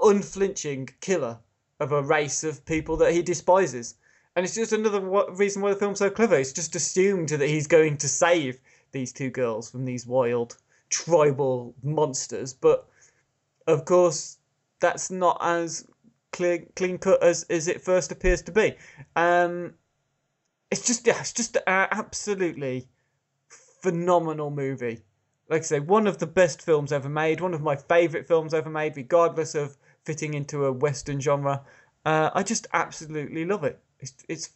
B: unflinching killer of a race of people that he despises. And it's just another reason why the film's so clever. It's just assumed that he's going to save these two girls from these wild tribal monsters, but of course that's not as clear, clean cut as, as it first appears to be. Um, it's just yeah, it's just absolutely phenomenal movie. Like I say, one of the best films ever made, one of my favourite films ever made, regardless of fitting into a Western genre. Uh, I just absolutely love it. It's it's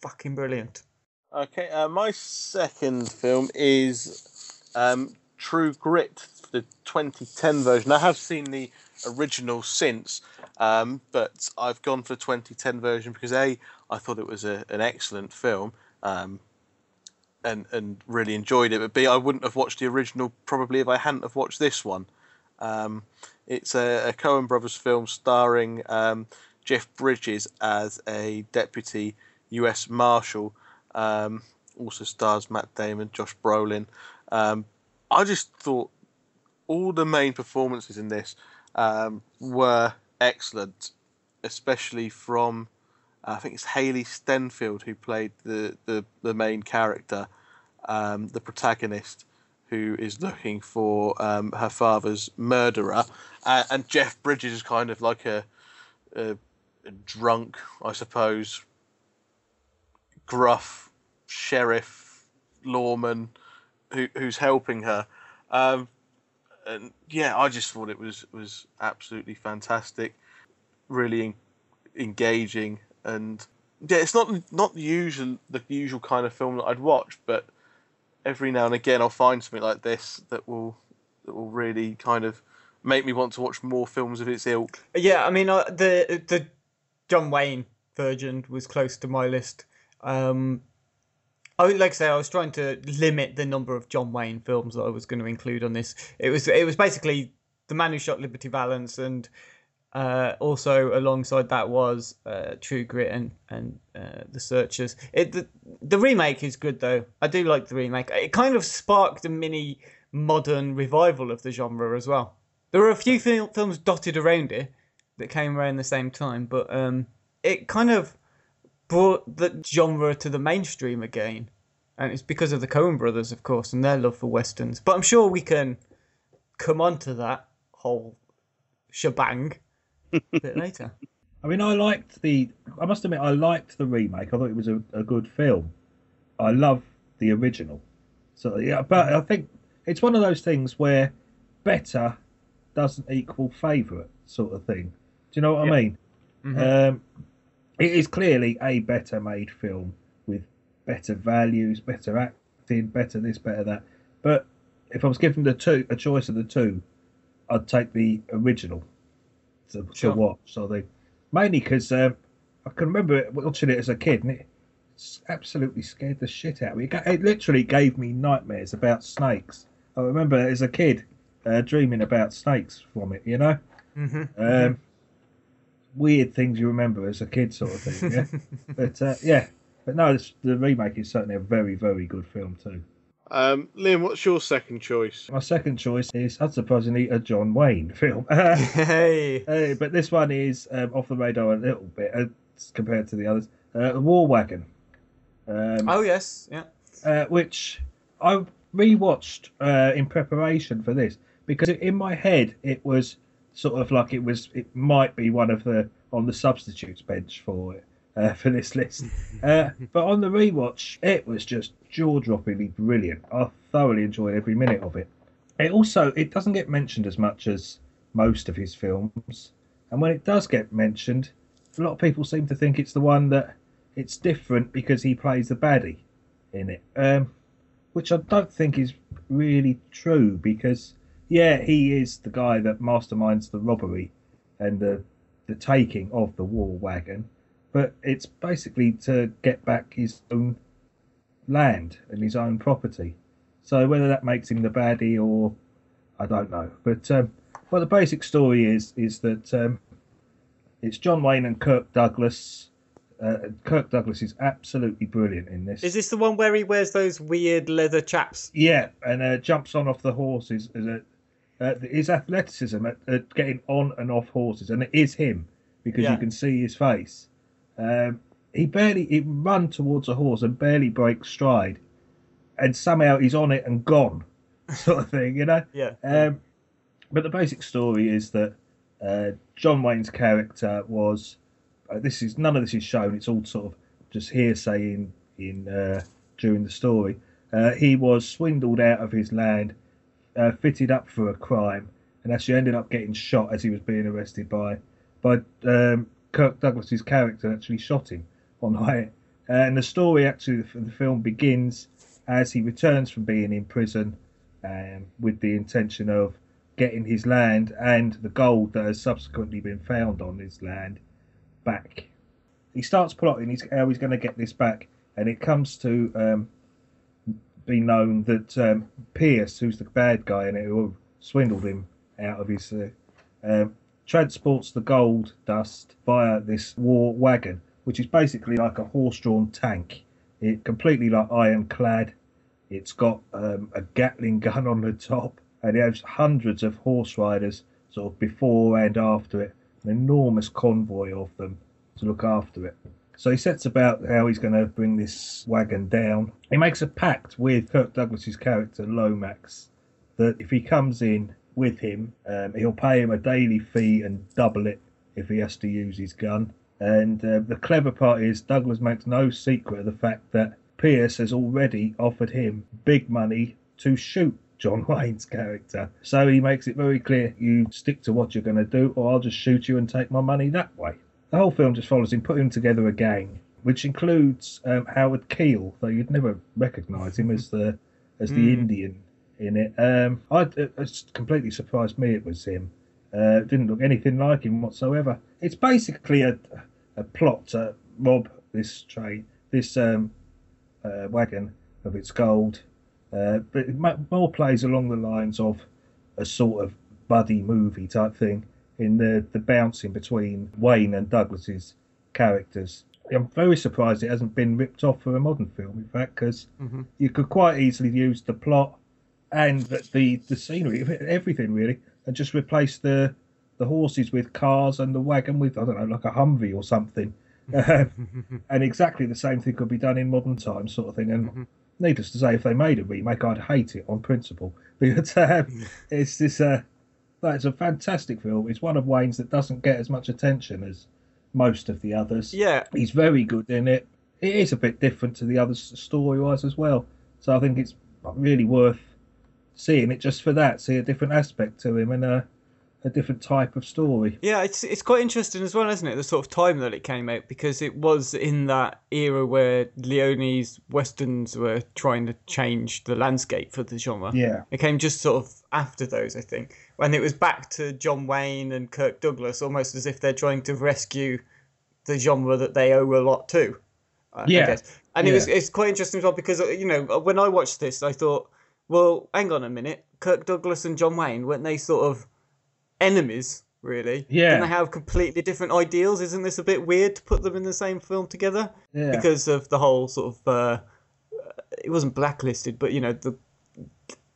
B: fucking brilliant.
A: Okay, uh, my second film is um, True Grit, the 2010 version. I have seen the original since, um, but I've gone for the 2010 version because a I thought it was a, an excellent film. Um, and, and really enjoyed it, but B, I wouldn't have watched the original probably if I hadn't have watched this one. Um, it's a, a Coen Brothers film starring um, Jeff Bridges as a deputy U.S. Marshal. Um, also stars Matt Damon, Josh Brolin. I just thought all the main performances in this um, were excellent, especially from uh, I think it's Hailee Steinfeld who played the the, the main character, um, the protagonist, who is looking for um, her father's murderer, uh, and Jeff Bridges is kind of like a, a drunk, I suppose, gruff sheriff lawman who, who's helping her. Um, and yeah, I just thought it was was absolutely fantastic, really en- engaging, and yeah, it's not not the usual the usual kind of film that I'd watch, but every now and again I'll find something like this that will that will really kind of make me want to watch more films of its ilk.
B: Yeah, I mean uh, the the John Wayne version was close to my list. Um, I like I say, I was trying to limit the number of John Wayne films that I was going to include on this. It was it was basically the man who shot Liberty Valance, and uh, also alongside that was uh, True Grit and and uh, The Searchers. It the, the remake is good though. I do like the remake. It kind of sparked a mini modern revival of the genre as well. There were a few fil- films dotted around it that came around the same time, but um, it kind of brought the genre to the mainstream again. And it's because of the Coen brothers, of course, and their love for westerns. But I'm sure we can come on to that whole shebang a bit (laughs) later.
C: I mean, I liked the. I must admit, I liked the remake. I thought it was a, a good film. I love the original. So yeah, but I think it's one of those things where better doesn't equal favourite sort of thing. Do you know what I mean? Um, it is clearly a better made film with better values, better acting, better this, better that. But if I was given the two a choice of the two, I'd take the original to,
B: Sure.
C: to watch. So they mainly because um, I can remember watching it as a kid, and it absolutely scared the shit out of me. It, literally gave me nightmares about snakes. I remember as a kid uh, dreaming about snakes from it. You know,
B: hmm
C: um, weird things you remember as a kid, sort of thing. Yeah, (laughs) but uh, yeah, but no, this, the remake is certainly a very, very good film too.
A: Um, Liam, what's your second choice?
C: My second choice is unsurprisingly a John Wayne film. (laughs)
B: Hey.
C: Uh, but this one is um, off the radar a little bit uh, compared to the others. Uh, War Wagon, um,
B: Oh yes, yeah.
C: uh, which I rewatched uh, in preparation for this because in my head it was sort of like it was it might be one of the on the substitutes bench for it uh, (laughs) for this list. Uh, (laughs) but on the rewatch, it was just jaw-droppingly brilliant. I thoroughly enjoyed every minute of it. It also it doesn't get mentioned as much as most of his films, and when it does get mentioned, a lot of people seem to think it's the one that it's different because he plays the baddie in it, um, which I don't think is really true because yeah, he is the guy that masterminds the robbery and the the taking of the war wagon, but it's basically to get back his own land and his own property. So whether that makes him the baddie or I don't know, but um, well, the basic story is is that um, it's John Wayne and Kirk Douglas. Uh, Kirk Douglas is absolutely brilliant in this.
B: Is this the one where he wears those weird leather chaps?
C: Yeah, and uh, jumps on off the horses. Is a, uh, his athleticism at, at getting on and off horses, and it is him because
B: Yeah.
C: you can see his face. Um, he barely he run towards a horse and barely breaks stride, and somehow he's on it and gone, (laughs) sort of thing, you know.
B: Yeah.
C: Um, but the basic story is that uh, John Wayne's character was. Uh, this is none of this is shown. It's all sort of just hearsay in in uh, during the story. Uh, he was swindled out of his land, uh, fitted up for a crime, and actually ended up getting shot as he was being arrested by by um, Kirk Douglas's character. Actually shot him on (laughs) high. And the story actually for the film begins as he returns from being in prison um, with the intention of getting his land and the gold that has subsequently been found on his land back. He starts plotting how he's going to get this back, and it comes to um, be known that um, Pierce, who's the bad guy in it, who swindled him out of his, uh, um, transports the gold dust via this war wagon, which is basically like a horse-drawn tank. It completely like ironclad. It's got um, a Gatling gun on the top, and it has hundreds of horse riders sort of before and after it, an enormous convoy of them to look after it. So he sets about how he's going to bring this wagon down. He makes a pact with Kirk Douglas's character Lomax that if he comes in with him, um, he'll pay him a daily fee and double it if he has to use his gun. And uh, the clever part is Douglas makes no secret of the fact that Pierce has already offered him big money to shoot John (laughs) Wayne's character. So he makes it very clear you stick to what you're going to do, or I'll just shoot you and take my money that way. The whole film just follows him putting together a gang, which includes um, Howard Keel, though you'd never recognise him as the as the
B: Hmm.
C: Indian in it. Um, I it, completely surprised me it was him. Uh, it didn't look anything like him whatsoever. It's basically a a plot to rob this train, this um, uh, wagon of its gold. Uh, but it more plays along the lines of a sort of buddy movie type thing in the, the bouncing between Wayne and Douglas's characters. I'm very surprised it hasn't been ripped off for a modern film, in fact, because
B: Mhm.
C: you could quite easily use the plot and the, the, scenery, everything really, and just replace the the horses with cars and the wagon with, I don't know, like a Humvee or something. Um, (laughs) and exactly the same thing could be done in modern times, sort of thing. And
B: Mhm.
C: needless to say, if they made a remake, I'd hate it on principle. (laughs) But um, (laughs) it's this, uh, that's a fantastic film. It's one of Wayne's that doesn't get as much attention as most of the others.
B: Yeah,
C: He's very good in it. It is a bit different to the others story wise as well. So I think it's really worth seeing it just for that. See a different aspect to him and a, a different type of story.
B: Yeah, it's it's quite interesting as well, isn't it? The sort of time that it came out because it was in that era where Leone's westerns were trying to change the landscape for the genre.
C: Yeah.
B: It came just sort of after those, I think, when it was back to John Wayne and Kirk Douglas, almost as if they're trying to rescue the genre that they owe a lot to.
C: Yeah.
B: guess. And it was it's quite interesting as well because uh, you know when I watched this, I thought, well, hang on a minute, Kirk Douglas and John Wayne weren't they sort of enemies? Really?
C: Yeah.
B: Didn't they have completely different ideals? Isn't this a bit weird to put them in the same film together?
C: Yeah.
B: because of the whole sort of uh, it wasn't blacklisted, but you know the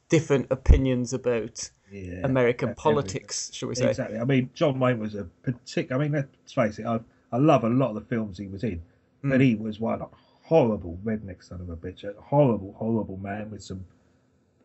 B: different opinions about
C: yeah.
B: American politics, shall we say?
C: Exactly. I mean, John Wayne was a particular. I mean, let's face it. I, I love a lot of the films he was in,
B: Mm.
C: but he was one horrible redneck son of a bitch. A horrible, horrible man with some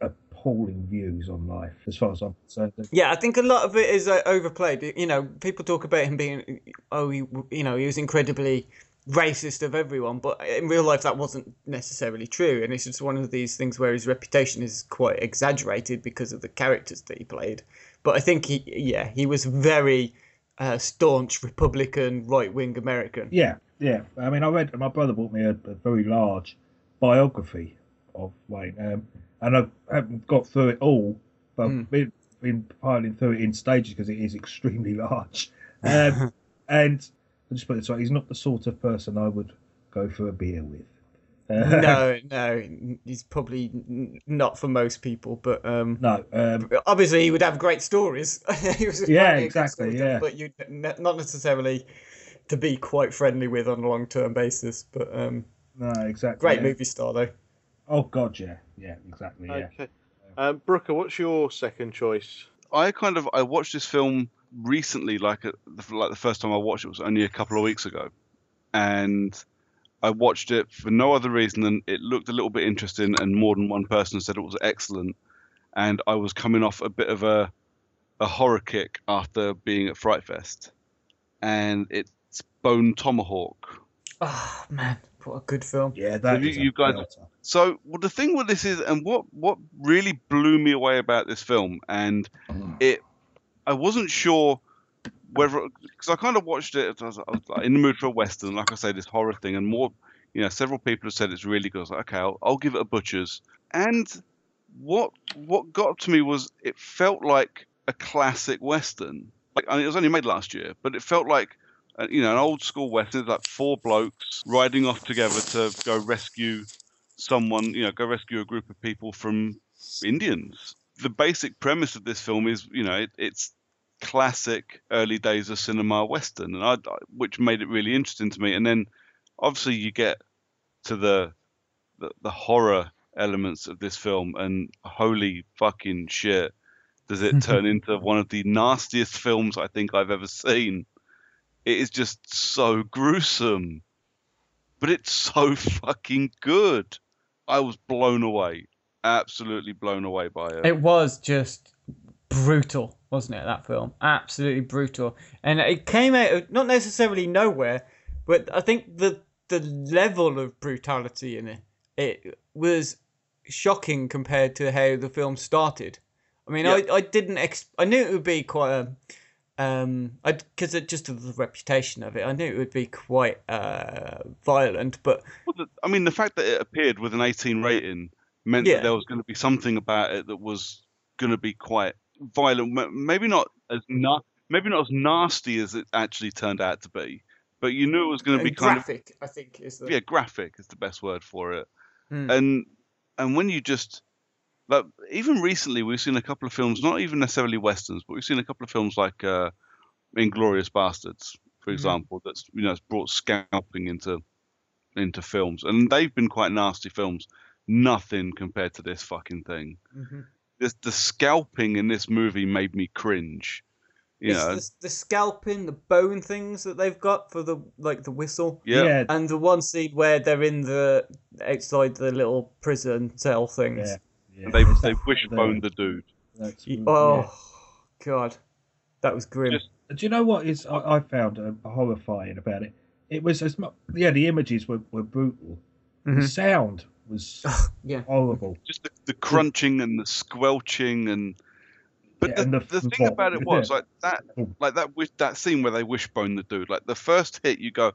C: appalling views on life, as far as I'm concerned.
B: Yeah, I think a lot of it is uh, overplayed. You know, people talk about him being, oh, he, you know, he was incredibly racist of everyone, but in real life that wasn't necessarily true. And it's just one of these things where his reputation is quite exaggerated because of the characters that he played. But I think he, yeah, he was very uh, staunch Republican, right-wing American.
C: Yeah, yeah. I mean, I read. My brother bought me a, a very large biography of Wayne, um, and I haven't got through it all, but
B: Mm.
C: I've been, been piling through it in stages because it is extremely (laughs) large. Um, (laughs) and I just put it this way: he's not the sort of person I would go for a beer with. Uh,
B: no, (laughs) no, he's probably n- not for most people, but um,
C: no. Um,
B: obviously he would have great stories. (laughs) he was
C: Yeah,
B: apparently a good
C: exactly,
B: storyteller,
C: yeah.
B: But you not necessarily to be quite friendly with on a long term basis. But um,
C: no, exactly.
B: great
C: yeah.
B: movie star though.
C: Oh God, yeah, yeah, exactly. Yeah.
A: Okay. Um, Brooker, what's your second choice?
D: I kind of I watched this film recently, like uh, a, like the first time I watched it was only a couple of weeks ago, and I watched it for no other reason than it looked a little bit interesting, and more than one person said it was excellent, and I was coming off a bit of a a horror kick after being at Fright Fest, and it's Bone Tomahawk.
B: Oh man, what a good film.
C: Yeah, that
D: you-
C: is a
D: you guys-
C: belter.
D: So well, the thing with this is, and what what really blew me away about this film, and mm. it, I wasn't sure whether because I kind of watched it. I was, I was in the mood for a western, like I say, this horror thing, and more. You know, several people have said it's really good. I was like, okay, I'll, I'll give it a butcher's. And what what got to me was it felt like a classic western. Like I mean, it was only made last year, but it felt like uh, you know an old school western. Like four blokes riding off together to go rescue someone, you know, go rescue a group of people from Indians. The basic premise of this film is, you know, it, it's classic early days of cinema western, and I, which made it really interesting to me. And then, obviously, you get to the the, the horror elements of this film, and holy fucking shit, does it (laughs) turn into one of the nastiest films I think I've ever seen. It is just so gruesome, but it's so fucking good. I was blown away, absolutely blown away by it.
B: It was just brutal, wasn't it? That film, absolutely brutal, and it came out of not necessarily nowhere, but I think the the level of brutality in it it was shocking compared to how the film started. I mean. I, I didn't ex- I knew it would be quite a um I because it just of the reputation of it I knew it would be quite uh violent but
D: I mean, the fact that it appeared with an 18 rating meant
B: Yeah.
D: that there was going to be something about it that was going to be quite violent. Maybe not as na- maybe not as nasty as it actually turned out to be, but you knew it was going to be kind of
B: graphic I think is the
D: yeah, graphic is the best word for it.
B: Hmm.
D: and and when you just like even recently we've seen a couple of films, not even necessarily westerns, but we've seen a couple of films like uh, Inglourious Basterds, for
B: Mhm.
D: example, that's you know it's brought scalping into into films, and they've been quite nasty films. Nothing compared to this fucking thing.
B: hmm
D: The, the scalping in this movie made me cringe. You
B: it's
D: know,
B: the, the scalping, the bone things that they've got for the like the whistle,
D: yeah,
B: and the one scene where they're in the outside the little prison cell things.
C: Yeah. yeah.
D: they
C: There's
D: they
C: that-
D: wishboned the dude.
C: that's-
B: Y-
C: yeah.
B: Oh god, that was grim.
D: Just-
C: Do you know what is I, I found uh, horrifying about it? It was as much. Yeah, the images were, were brutal. The
B: Mhm.
C: sound was (laughs)
B: yeah.
C: horrible.
D: just the, the crunching and the squelching and but
C: Yeah,
D: the,
C: and the
D: the thing about it was like that
C: oh.
D: like that wish that scene where they wishbone the dude like the first hit you go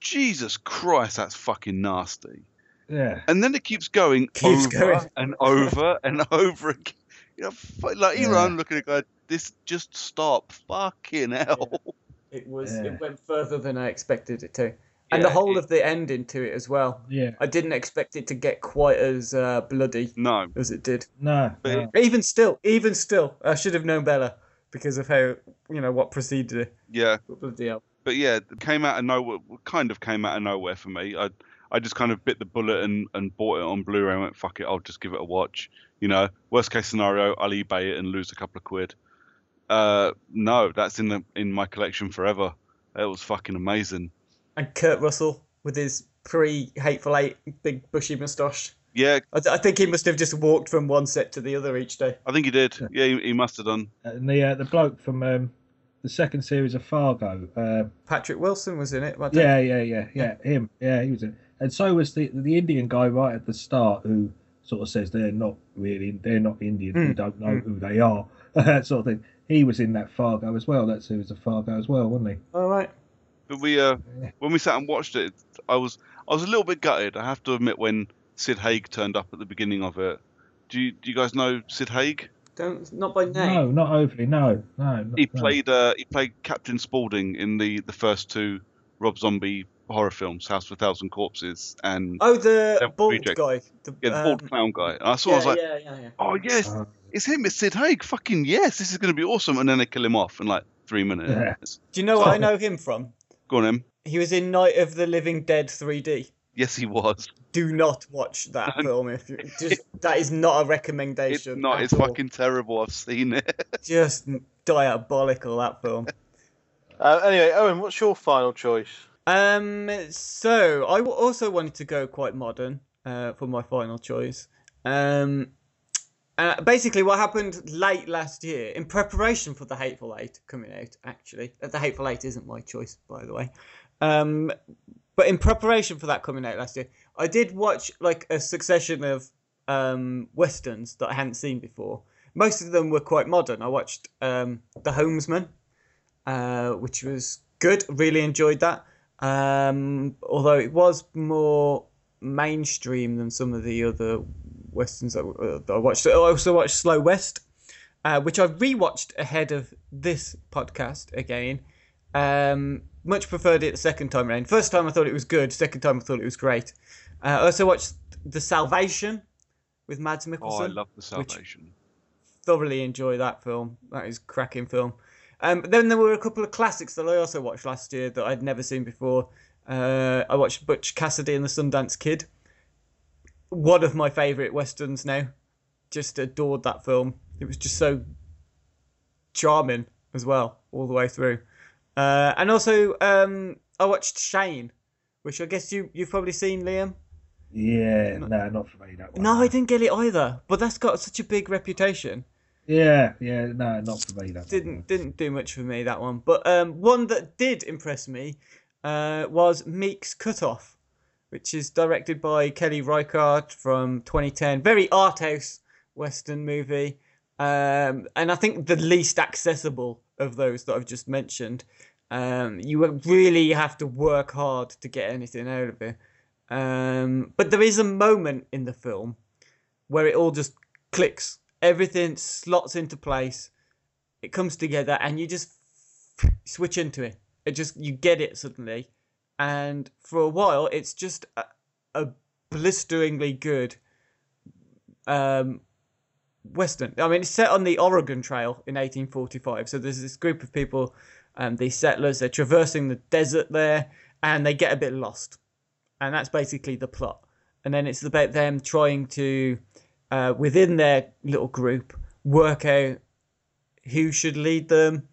D: jesus christ that's fucking nasty
C: Yeah,
D: and then it keeps going
B: Keeps
D: over
B: going. (laughs)
D: and over and (laughs) over again you know fu- like even
C: Yeah.
D: i'm looking at it going this just stop fucking hell
B: It was.
C: Yeah.
B: It went further than I expected it to, and the whole
D: it-
B: of the ending to it as well.
C: yeah.
B: I didn't expect it to get quite as uh, bloody
D: no
B: as it did.
C: No,
D: But
C: no.
B: Even still, even still, I should have known better because of how you know what preceded it.
D: yeah
B: But bloody hell.
D: but yeah, it came out of nowhere. Kind of came out of nowhere for me. I I just kind of bit the bullet and, and bought it on Blu-ray and went fuck it, I'll just give it a watch. You know, worst case scenario, I'll eBay it and lose a couple of quid. Uh, no, that's in the in my collection forever. It was fucking amazing.
B: And Kurt Russell with his pre-hateful eight big bushy moustache.
D: Yeah,
B: I, th- I think he must have just walked from one set to the other each day.
D: I think he did. Yeah, he, he must have done.
C: And the uh, the bloke from um, the second series of Fargo. Uh,
B: Patrick Wilson was in it. I
C: yeah, yeah, yeah, yeah. Him. Yeah, he was in. And so was the the Indian guy right at the start who sort of says they're not really they're not Indian. We
B: Mm,
C: don't know
B: mm.
C: who they are. (laughs) that sort of thing. He was in that Fargo as well. That series of Fargo as well, wasn't he?
B: All right.
D: But we uh when we sat and watched it, I was I was a little bit gutted. I have to admit when Sid Haig turned up at the beginning of it. Do you do you guys know Sid Haig?
B: Don't not by name.
C: No, not overly. No, no. not-
D: He
C: no.
D: played uh, he played Captain Spaulding in the, the first two Rob Zombie horror films, House of a Thousand Corpses and
B: Oh, the
D: Devil
B: bald
D: Reject.
B: guy. The,
D: yeah, the bald
B: um,
D: clown guy. And I saw,
B: yeah,
D: I was like,
B: yeah, yeah, yeah.
D: oh yes,
C: Uh,
D: it's him, it's Sid Haig. Fucking yes, this is going to be awesome. And then they kill him off in like three minutes.
C: Yeah.
B: Do you know what I know him from?
D: Go on, him.
B: He was in Night of the Living Dead 3D.
D: Yes, he was.
B: Do not watch that (laughs) film if you just that is not a recommendation.
D: It's
B: recommendation.
D: not. It's
B: all.
D: fucking terrible. I've seen it. (laughs)
B: just diabolical that film. (laughs)
A: Uh, anyway, Owen, what's your final choice?
B: Um, so I also wanted to go quite modern uh, for my final choice. Um, uh, basically, what happened late last year in preparation for the Hateful Eight coming out. Actually, Uh, the Hateful Eight isn't my choice, by the way. Um, but in preparation for that coming out last year, I did watch like a succession of um, westerns that I hadn't seen before. Most of them were quite modern. I watched um, The Homesman, uh, which was good. Really enjoyed that. Um, although it was more mainstream than some of the other westerns that, uh, I watched. I also watched Slow West, uh, which I rewatched ahead of this podcast again. Um, much preferred it the second time around. First time I thought it was good. Second time I thought it was great. Uh, I also watched The Salvation with Mads
D: Oh,
B: Mikkelsen
D: I love the Salvation.
B: thoroughly enjoy that film. That is a cracking film. Um, then there were a couple of classics that I also watched last year that I'd never seen before. Uh, I watched Butch Cassidy and the Sundance Kid. One of my favourite westerns now. Just adored that film. It was just so charming as well, all the way through. Uh, and also, um, I watched Shane, which I guess you you've probably seen, Liam.
C: yeah, no, not for me. That one.
B: No, I didn't get it either. But that's got such a big reputation.
C: Yeah, yeah, no, not for me. That
B: didn't didn't do much for me that one. But um, one that did impress me uh, was Meek's Cutoff, which is directed by Kelly Reichardt from 2010. Very art house western movie, um, and I think the least accessible of those that I've just mentioned. Um, you really have to work hard to get anything out of it. Um, but there is a moment in the film where it all just clicks. Everything slots into place. It comes together, and you just switch into it. It just you get it suddenly, and for a while, it's just a, a blisteringly good um, western. I mean, it's set on the Oregon Trail in 1845. So there's this group of people, um, these settlers. They're traversing the desert there, and they get a bit lost, and that's basically the plot. And then it's about them trying to, uh, within their little group, work out who should lead them.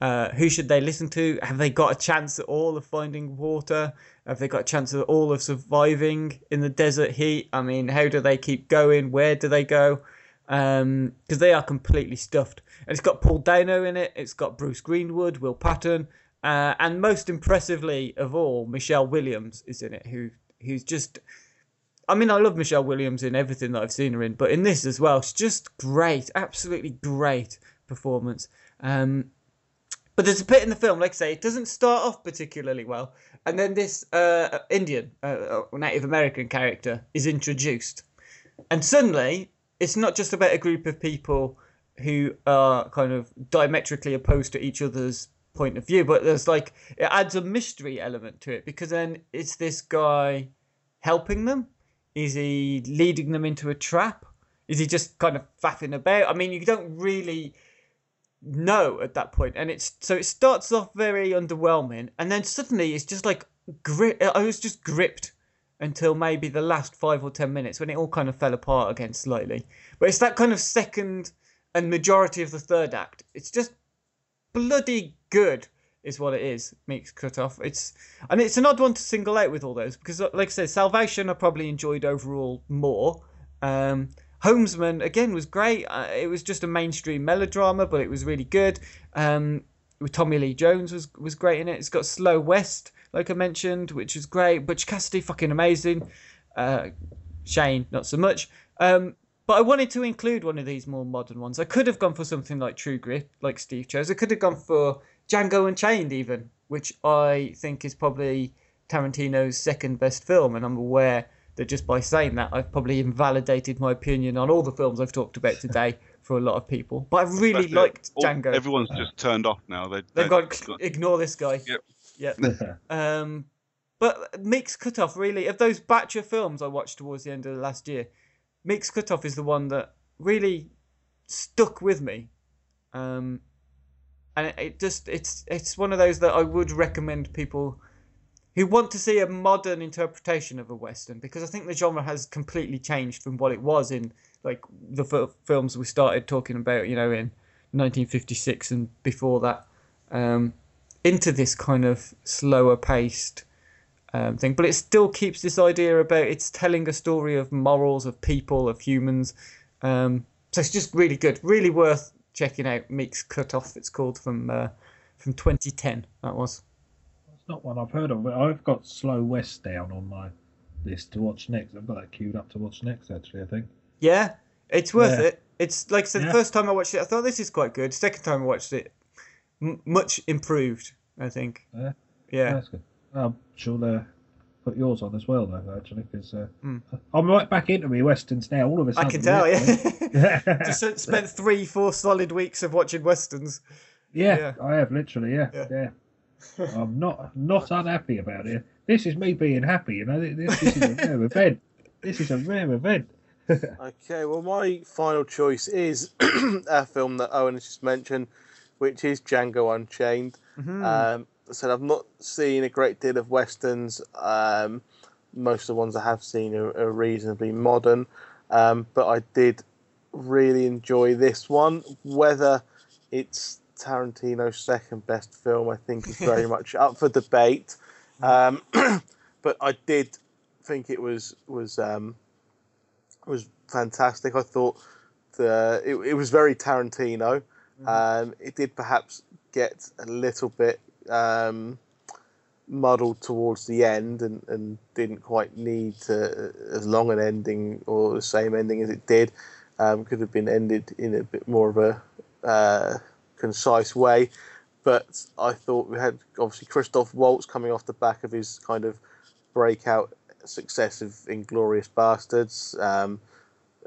B: Uh, who should they listen to? Have they got a chance at all of finding water? Have they got a chance at all of surviving in the desert heat? I mean, how do they keep going? Where do they go? Because um, they are completely stuffed. And it's got Paul Dano in it. It's got Bruce Greenwood, Will Patton, uh, and most impressively of all, Michelle Williams is in it. Who who's just, I mean, I love Michelle Williams in everything that I've seen her in, but in this as well, she's just great, absolutely great performance. Um, but there's a bit in the film, like I say, it doesn't start off particularly well, and then this uh, Indian, uh, Native American character is introduced, and suddenly it's not just about a group of people who are kind of diametrically opposed to each other's point of view, but there's like it adds a mystery element to it because then it's this guy helping them. Is he leading them into a trap? Is he just kind of faffing about? I mean, you don't really know at that point, and it's so it starts off very underwhelming, and then suddenly it's just like grip. I was just gripped until maybe the last five or ten minutes when it all kind of fell apart again slightly. But it's that kind of second and majority of the third act. It's just bloody good, is what it is. Meek's Cutoff. It's and it's an odd one to single out with all those because, like I said, Salvation I probably enjoyed overall more. Um, Homesman again was great. Uh, it was just a mainstream melodrama, but it was really good. Um, with Tommy Lee Jones was was great in it. It's got Slow West, like I mentioned, which is great. Butch Cassidy, fucking amazing. Uh, Shane, not so much. Um, but I wanted to include one of these more modern ones. I could have gone for something like True Grit, like Steve chose. I could have gone for Django Unchained, even, which I think is probably Tarantino's second best film, and I'm aware that just by saying that, I've probably invalidated my opinion on all the films I've talked about today (laughs) for a lot of people. But I really
D: Especially
B: liked
D: all-
B: Django.
D: Everyone's just turned off now. They,
B: They've
D: they-
B: gone, ignore this guy.
D: Yep.
B: Yep. (laughs) um, but Meek's Cutoff, really, of those batch of films I watched towards the end of the last year, Meek's Cutoff is the one that really stuck with me. Um, and it, it just it's it's one of those that I would recommend people who want to see a modern interpretation of a western because I think the genre has completely changed from what it was in like the f- films we started talking about, you know, in 1956 and before that, um, into this kind of slower paced um, thing. But it still keeps this idea about it's telling a story of morals, of people, of humans. Um, so it's just really good, really worth checking out. Meek's Cut Off, it's called from uh, from 2010. That was.
C: Not one I've heard of, but I've got Slow West down on my list to watch next. I've got that queued up to watch next, actually, I think.
B: Yeah, it's worth
C: Yeah.
B: it. It's like I said, the
C: Yeah.
B: first time I watched it, I thought this is quite good. Second time I watched it, m- much improved. I think.
C: Yeah.
B: Yeah.
C: That's good. I'm sure uh, put yours on as well, though, actually, because uh,
B: Mm.
C: I'm right back into me westerns now. All of a
B: I
C: sudden,
B: can tell. Yeah.
C: yeah. (laughs) (laughs)
B: Just spent three, four solid weeks of watching westerns.
C: yeah,
B: Yeah.
C: I have literally. Yeah,
B: Yeah.
C: yeah. I'm not not unhappy about it. This is me being happy. You know, this, this is a rare event. This is a rare event. (laughs)
A: Okay, well, my final choice is (clears throat) a film that Owen has just mentioned, which is Django Unchained.
B: Mhm.
A: Um, I said I've not seen a great deal of westerns. Um, most of the ones I have seen are, are reasonably modern, um, but I did really enjoy this one. Whether it's Tarantino's second best film, I think is very (laughs) much up for debate. Um, (clears throat) but I did think it was was um, was fantastic. I thought the it, it was very Tarantino. Um, it did perhaps get a little bit um, muddled towards the end and, and didn't quite need to, as long an ending or the same ending as it did. Um, could have been ended in a bit more of a uh, concise way. But I thought we had obviously Christoph Waltz coming off the back of his kind of breakout success of Inglourious Basterds. Um,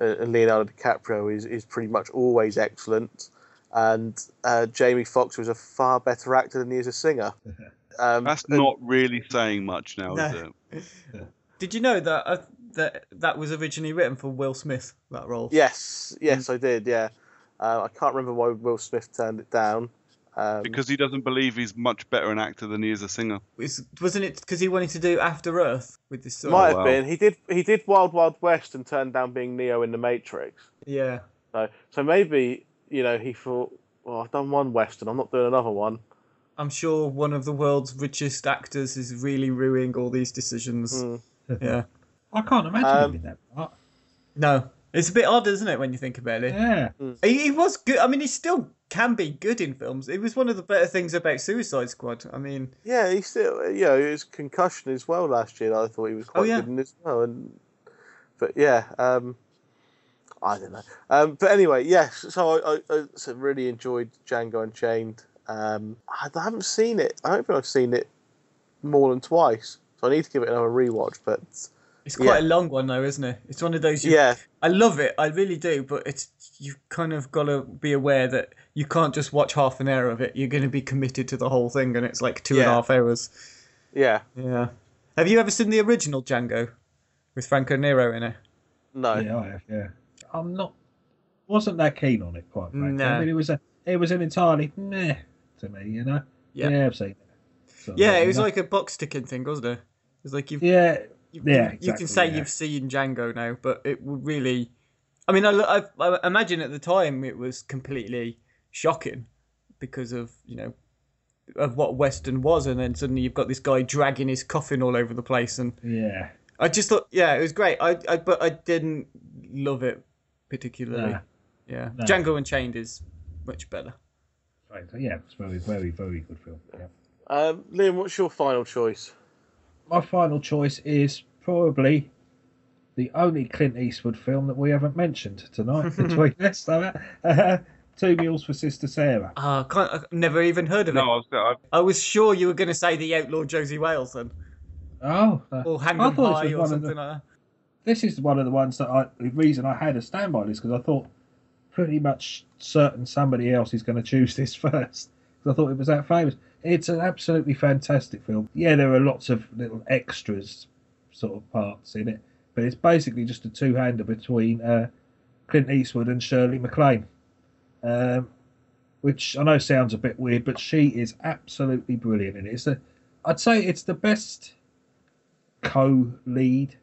A: uh, and Leonardo DiCaprio is, is pretty much always excellent. And uh, Jamie Foxx was a far better actor than he is a singer. (laughs) Um,
D: That's
A: and-
D: not really saying much now,
B: No.
D: is it? (laughs)
B: Did you know that uh, that that was originally written for Will Smith? That role.
A: Yes, yes, I did. Yeah, uh, I can't remember why Will Smith turned it down. Um,
D: because he doesn't believe he's much better an actor than he is a singer.
B: Was, wasn't it because he wanted to do After Earth with this song?
A: might have
D: wow.
A: been he did he did Wild Wild West and turned down being Neo in the Matrix.
B: Yeah.
A: So so maybe you know he thought, well, I've done one Western, I'm not doing another one.
B: I'm sure one of the world's richest actors is really ruining all these decisions.
A: Mm.
B: Yeah.
C: I can't imagine
A: Um,
C: him in that part.
B: No. It's a bit odd, isn't it, when you think about it?
C: Yeah.
B: He, he was good. I mean, he still can be good in films. It was one of the better things about Suicide Squad. I mean,
A: Yeah, he still you know his concussion as well last year. I thought he was quite
B: yeah.
A: good in as well. And but yeah, um, I don't know. Um, but anyway, yes. So I, I, I so really enjoyed Django Unchained. Um, I haven't seen it. I don't think I've seen it more than twice. So I need to give it another rewatch. But
B: it's quite
A: Yeah.
B: a long one, though, isn't it? It's one of those. You,
A: yeah,
B: I love it. I really do. But it's you kind of got to be aware that you can't just watch half an hour of it. You're going to be committed to the whole thing, and it's like two and a half hours.
A: yeah,
B: Yeah. Have you ever seen the original Django with Franco Nero in it?
A: no,
C: Yeah, I have. Yeah. I'm not. Wasn't that keen on it, quite frankly.
B: No.
C: I mean, it was a. It was an entirely meh to me, you know.
B: Yeah.
C: Yeah, I've seen it. So,
B: Yeah, it was
C: know.
B: like a box ticking thing, wasn't it? It was like you've
C: Yeah.
B: You,
C: Yeah,
B: you can say
C: yeah.
B: you've seen Django now, but it would really. I mean, I, I, I imagine at the time it was completely shocking because of you know of what Western was, and then suddenly you've got this guy dragging his coffin all over the place, and
C: Yeah.
B: I just thought, yeah, it was great. I, I but I didn't love it particularly.
C: Nah.
B: Yeah,
C: No.
B: Django Unchained is much better.
C: Right. So, yeah, it's very, very, very good film. Yeah.
A: Um, Liam, what's your final choice?
C: My final choice is probably the only Clint Eastwood film that we haven't mentioned tonight (laughs) between us. So, (laughs) uh, Two Mules for Sister Sarah.
B: Ah, I've never even heard of
D: No,
B: it.
D: I was, I,
B: I was sure you were going to say the Outlaw Josey Wales then,
C: Oh, uh,
B: or Hang
C: I
B: 'em
C: thought this
B: High or something
C: the-
B: like that.
C: this is one of the ones that I. The reason I had a standby list because I thought pretty much certain somebody else is going to choose this (laughs) first because I thought it was that famous. It's an absolutely fantastic film. Yeah, there are lots of little extras sort of parts in it, but it's basically just a two-hander between uh, Clint Eastwood and Shirley MacLaine, um, which I know sounds a bit weird, but she is absolutely brilliant in it. It's a, I'd say it's the best co-lead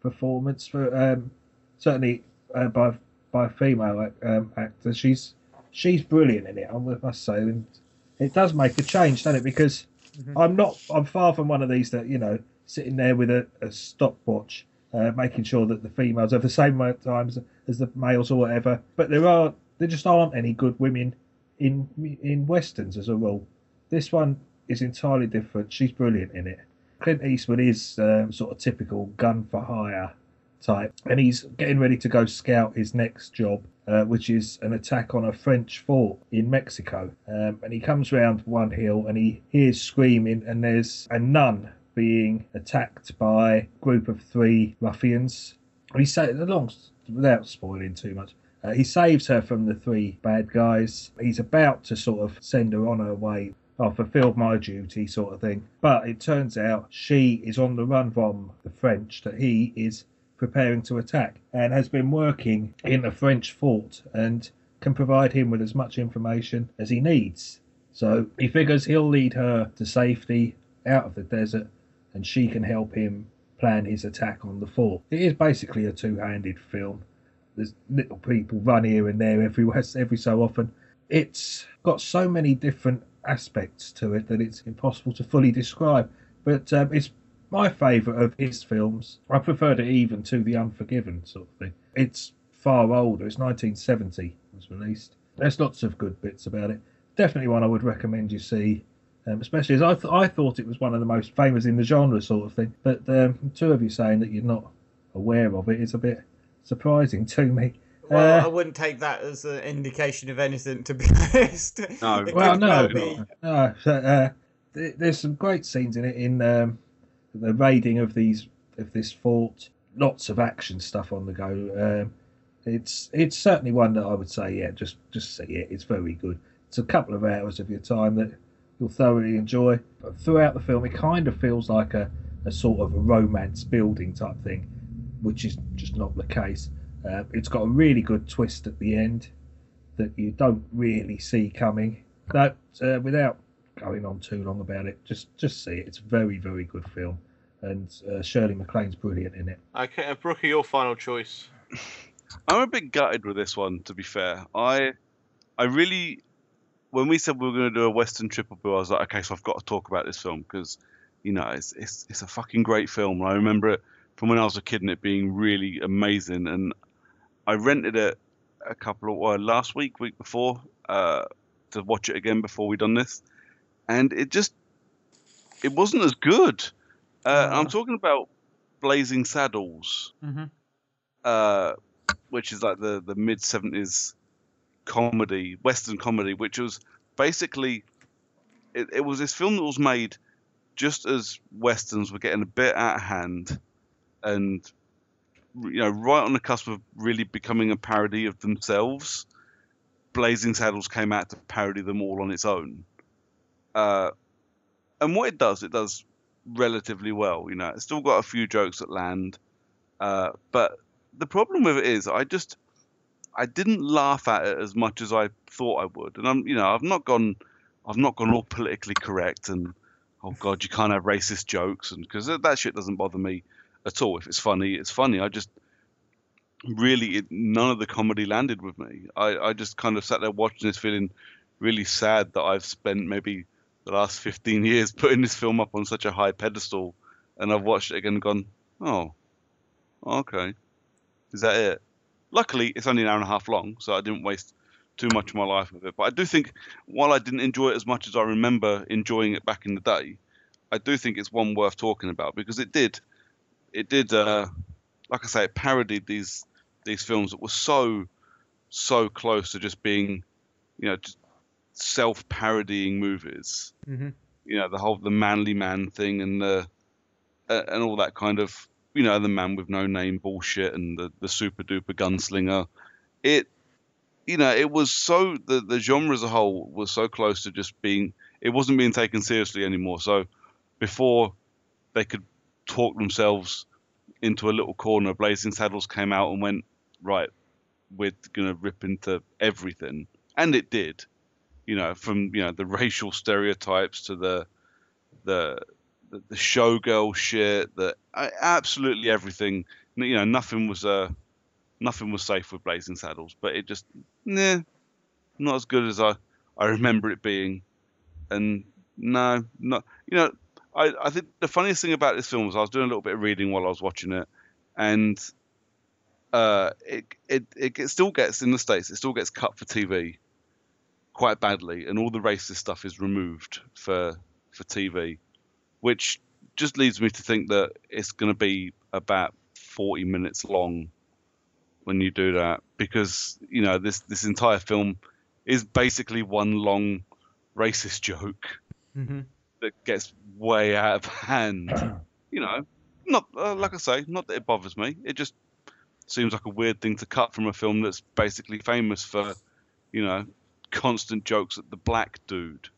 C: performance for um, certainly uh, by by female um, actor. She's she's brilliant in it. I must say, and it does make a change, doesn't it? Because I'm not. I'm far from one of these that you know sitting there with a, a stopwatch, uh, making sure that the females have the same amount of times as the males or whatever. But there are there just aren't any good women in in westerns as a rule. This one is entirely different. She's brilliant in it. Clint Eastwood is um, sort of typical gun for hire type, and he's getting ready to go scout his next job, uh, which is an attack on a French fort in Mexico. Um, and he comes round one hill and he hears screaming, and there's a nun being attacked by a group of three ruffians. He says, along without spoiling too much. Uh, he saves her from the three bad guys. He's about to sort of send her on her way. I fulfilled my duty, sort of thing. But it turns out she is on the run from the French that he is preparing to attack and has been working in a French fort and can provide him with as much information as he needs. So he figures he'll lead her to safety out of the desert and she can help him plan his attack on the fort. It is basically a two handed film. There's little people run here and there every, every so often. It's got so many different aspects to it that it's impossible to fully describe. But um, it's my favourite of his films. I preferred it even to The Unforgiven sort of thing. It's far older. It's 1970 it was released. There's lots of good bits about it. Definitely one I would recommend you see. Um, especially as I, th- I thought it was one of the most famous in the genre, sort of thing. But um, two of you saying that you're not aware of it is a bit surprising to me.
B: Well,
C: Uh,
B: I wouldn't take that as an indication of anything, to be (laughs) honest.
D: No.
C: Well,
B: could
C: no,
B: be-
C: no. uh, there's some great scenes in it in um, the raiding of these of this fort. Lots of action stuff on the go. Um, it's it's certainly one that I would say, yeah, just just see it. It's very good. It's a couple of hours of your time that you'll thoroughly enjoy. But throughout the film, it kind of feels like a, a sort of a romance building type thing. which is just not the case. Uh, it's got a really good twist at the end that you don't really see coming. But uh, without going on too long about it, just just see it. It's a very very good film, and uh, Shirley MacLaine's brilliant in it.
A: Okay, uh, Brookie, your final choice. (laughs)
D: I'm a bit gutted with this one, to be fair. I, I really, when we said we were going to do a Western triple bill, I was like, okay, so I've got to talk about this film because, you know, it's it's it's a fucking great film. I remember it from when I was a kid and it being really amazing. And I rented it a couple of well, last week, week before, uh, to watch it again before we'd done this, and it just it wasn't as good. Uh, I'm talking about Blazing Saddles
B: Mm-hmm.
D: uh, which is like the the mid seventies comedy, Western comedy, which was basically it, it was this film that was made just as westerns were getting a bit out of hand, and you know, right on the cusp of really becoming a parody of themselves. Blazing Saddles came out to parody them all on its own. Uh, and what it does, it does relatively well. You know, it's still got a few jokes that land, uh, but the problem with it is I just I didn't laugh at it as much as I thought I would, and I'm you know I've not gone I've not gone all politically correct and oh god you can't have racist jokes and because that shit doesn't bother me at all. If it's funny, it's funny. I just really it, none of the comedy landed with me. I I just kind of sat there watching this feeling really sad that I've spent maybe the last 15 years putting this film up on such a high pedestal and I've watched it again and gone oh okay is that it? Luckily, it's only an hour and a half long, so I didn't waste too much of my life with it. But I do think, while I didn't enjoy it as much as I remember enjoying it back in the day, I do think it's one worth talking about because it did, it did, uh, like I say, it parodied these these films that were so, so close to just being, you know, just self-parodying movies.
B: Mm-hmm.
D: You know, the whole the manly man thing and the uh, and all that kind of you know, the man with no name bullshit and the, the super duper gunslinger. It, you know, it was so, the, the genre as a whole was so close to just being, it wasn't being taken seriously anymore. So before they could talk themselves into a little corner, Blazing Saddles came out and went, right, we're going to rip into everything. And it did, you know, from, you know, the racial stereotypes to the, the, the, the showgirl shit, the absolutely everything. You know, nothing was uh, nothing was safe with Blazing Saddles, but it just nah, not as good as I I remember it being. And no, not you know, I I think the funniest thing about this film was I was doing a little bit of reading while I was watching it, and uh, it it, it still gets in the states, it still gets cut for TV quite badly, and all the racist stuff is removed for for TV which just leads me to think that it's going to be about 40 minutes long when you do that because you know this this entire film is basically one long racist joke
B: Mm-hmm.
D: that gets way out of hand (clears throat) you know not uh, like i say not that it bothers me it just seems like a weird thing to cut from a film that's basically famous for you know constant jokes at the black dude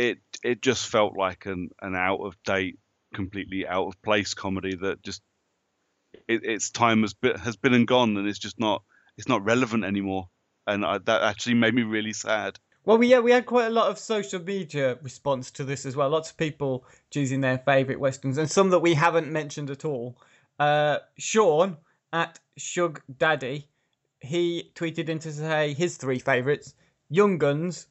D: it it just felt like an an out of date, completely out of place comedy that just it, its time has been has been and gone, and it's just not it's not relevant anymore. And I, that actually made me really sad.
B: Well, we, yeah, we had quite a lot of social media response to this as well. Lots of people choosing their favourite westerns, and some that we haven't mentioned at all. Uh, Sean at Shug Daddy, he tweeted in to say his three favourites: Young Guns,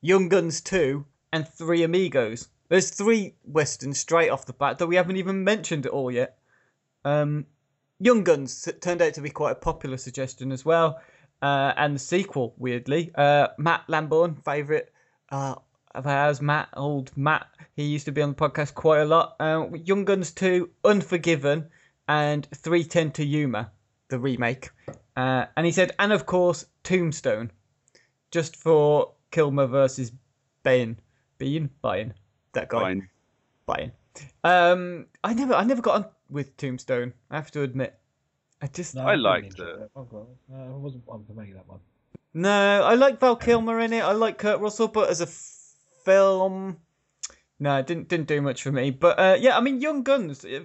B: Young Guns Two, and Three Amigos. There's three westerns straight off the bat that we haven't even mentioned at all yet. Um, Young Guns turned out to be quite a popular suggestion as well. Uh, and the sequel, weirdly, uh, Matt Lamborn, favourite uh, of ours, Matt, old Matt. He used to be on the podcast quite a lot. Uh, Young Guns 2, Unforgiven, and 310 to Yuma, the remake. Uh, and he said, and of course, Tombstone, just for Kilmer versus Bain. Bean? Bain. That guy.
D: Fine.
B: Bain. Um, I never, I never got on with Tombstone. I have to admit. I just
C: No,
D: I liked it.
C: that one, well, no, I wasn't one for me that one.
B: No, I like Val Kilmer in it. I like Kurt Russell, but as a f- film, no, it didn't didn't do much for me. But uh, yeah, I mean, Young Guns. uh,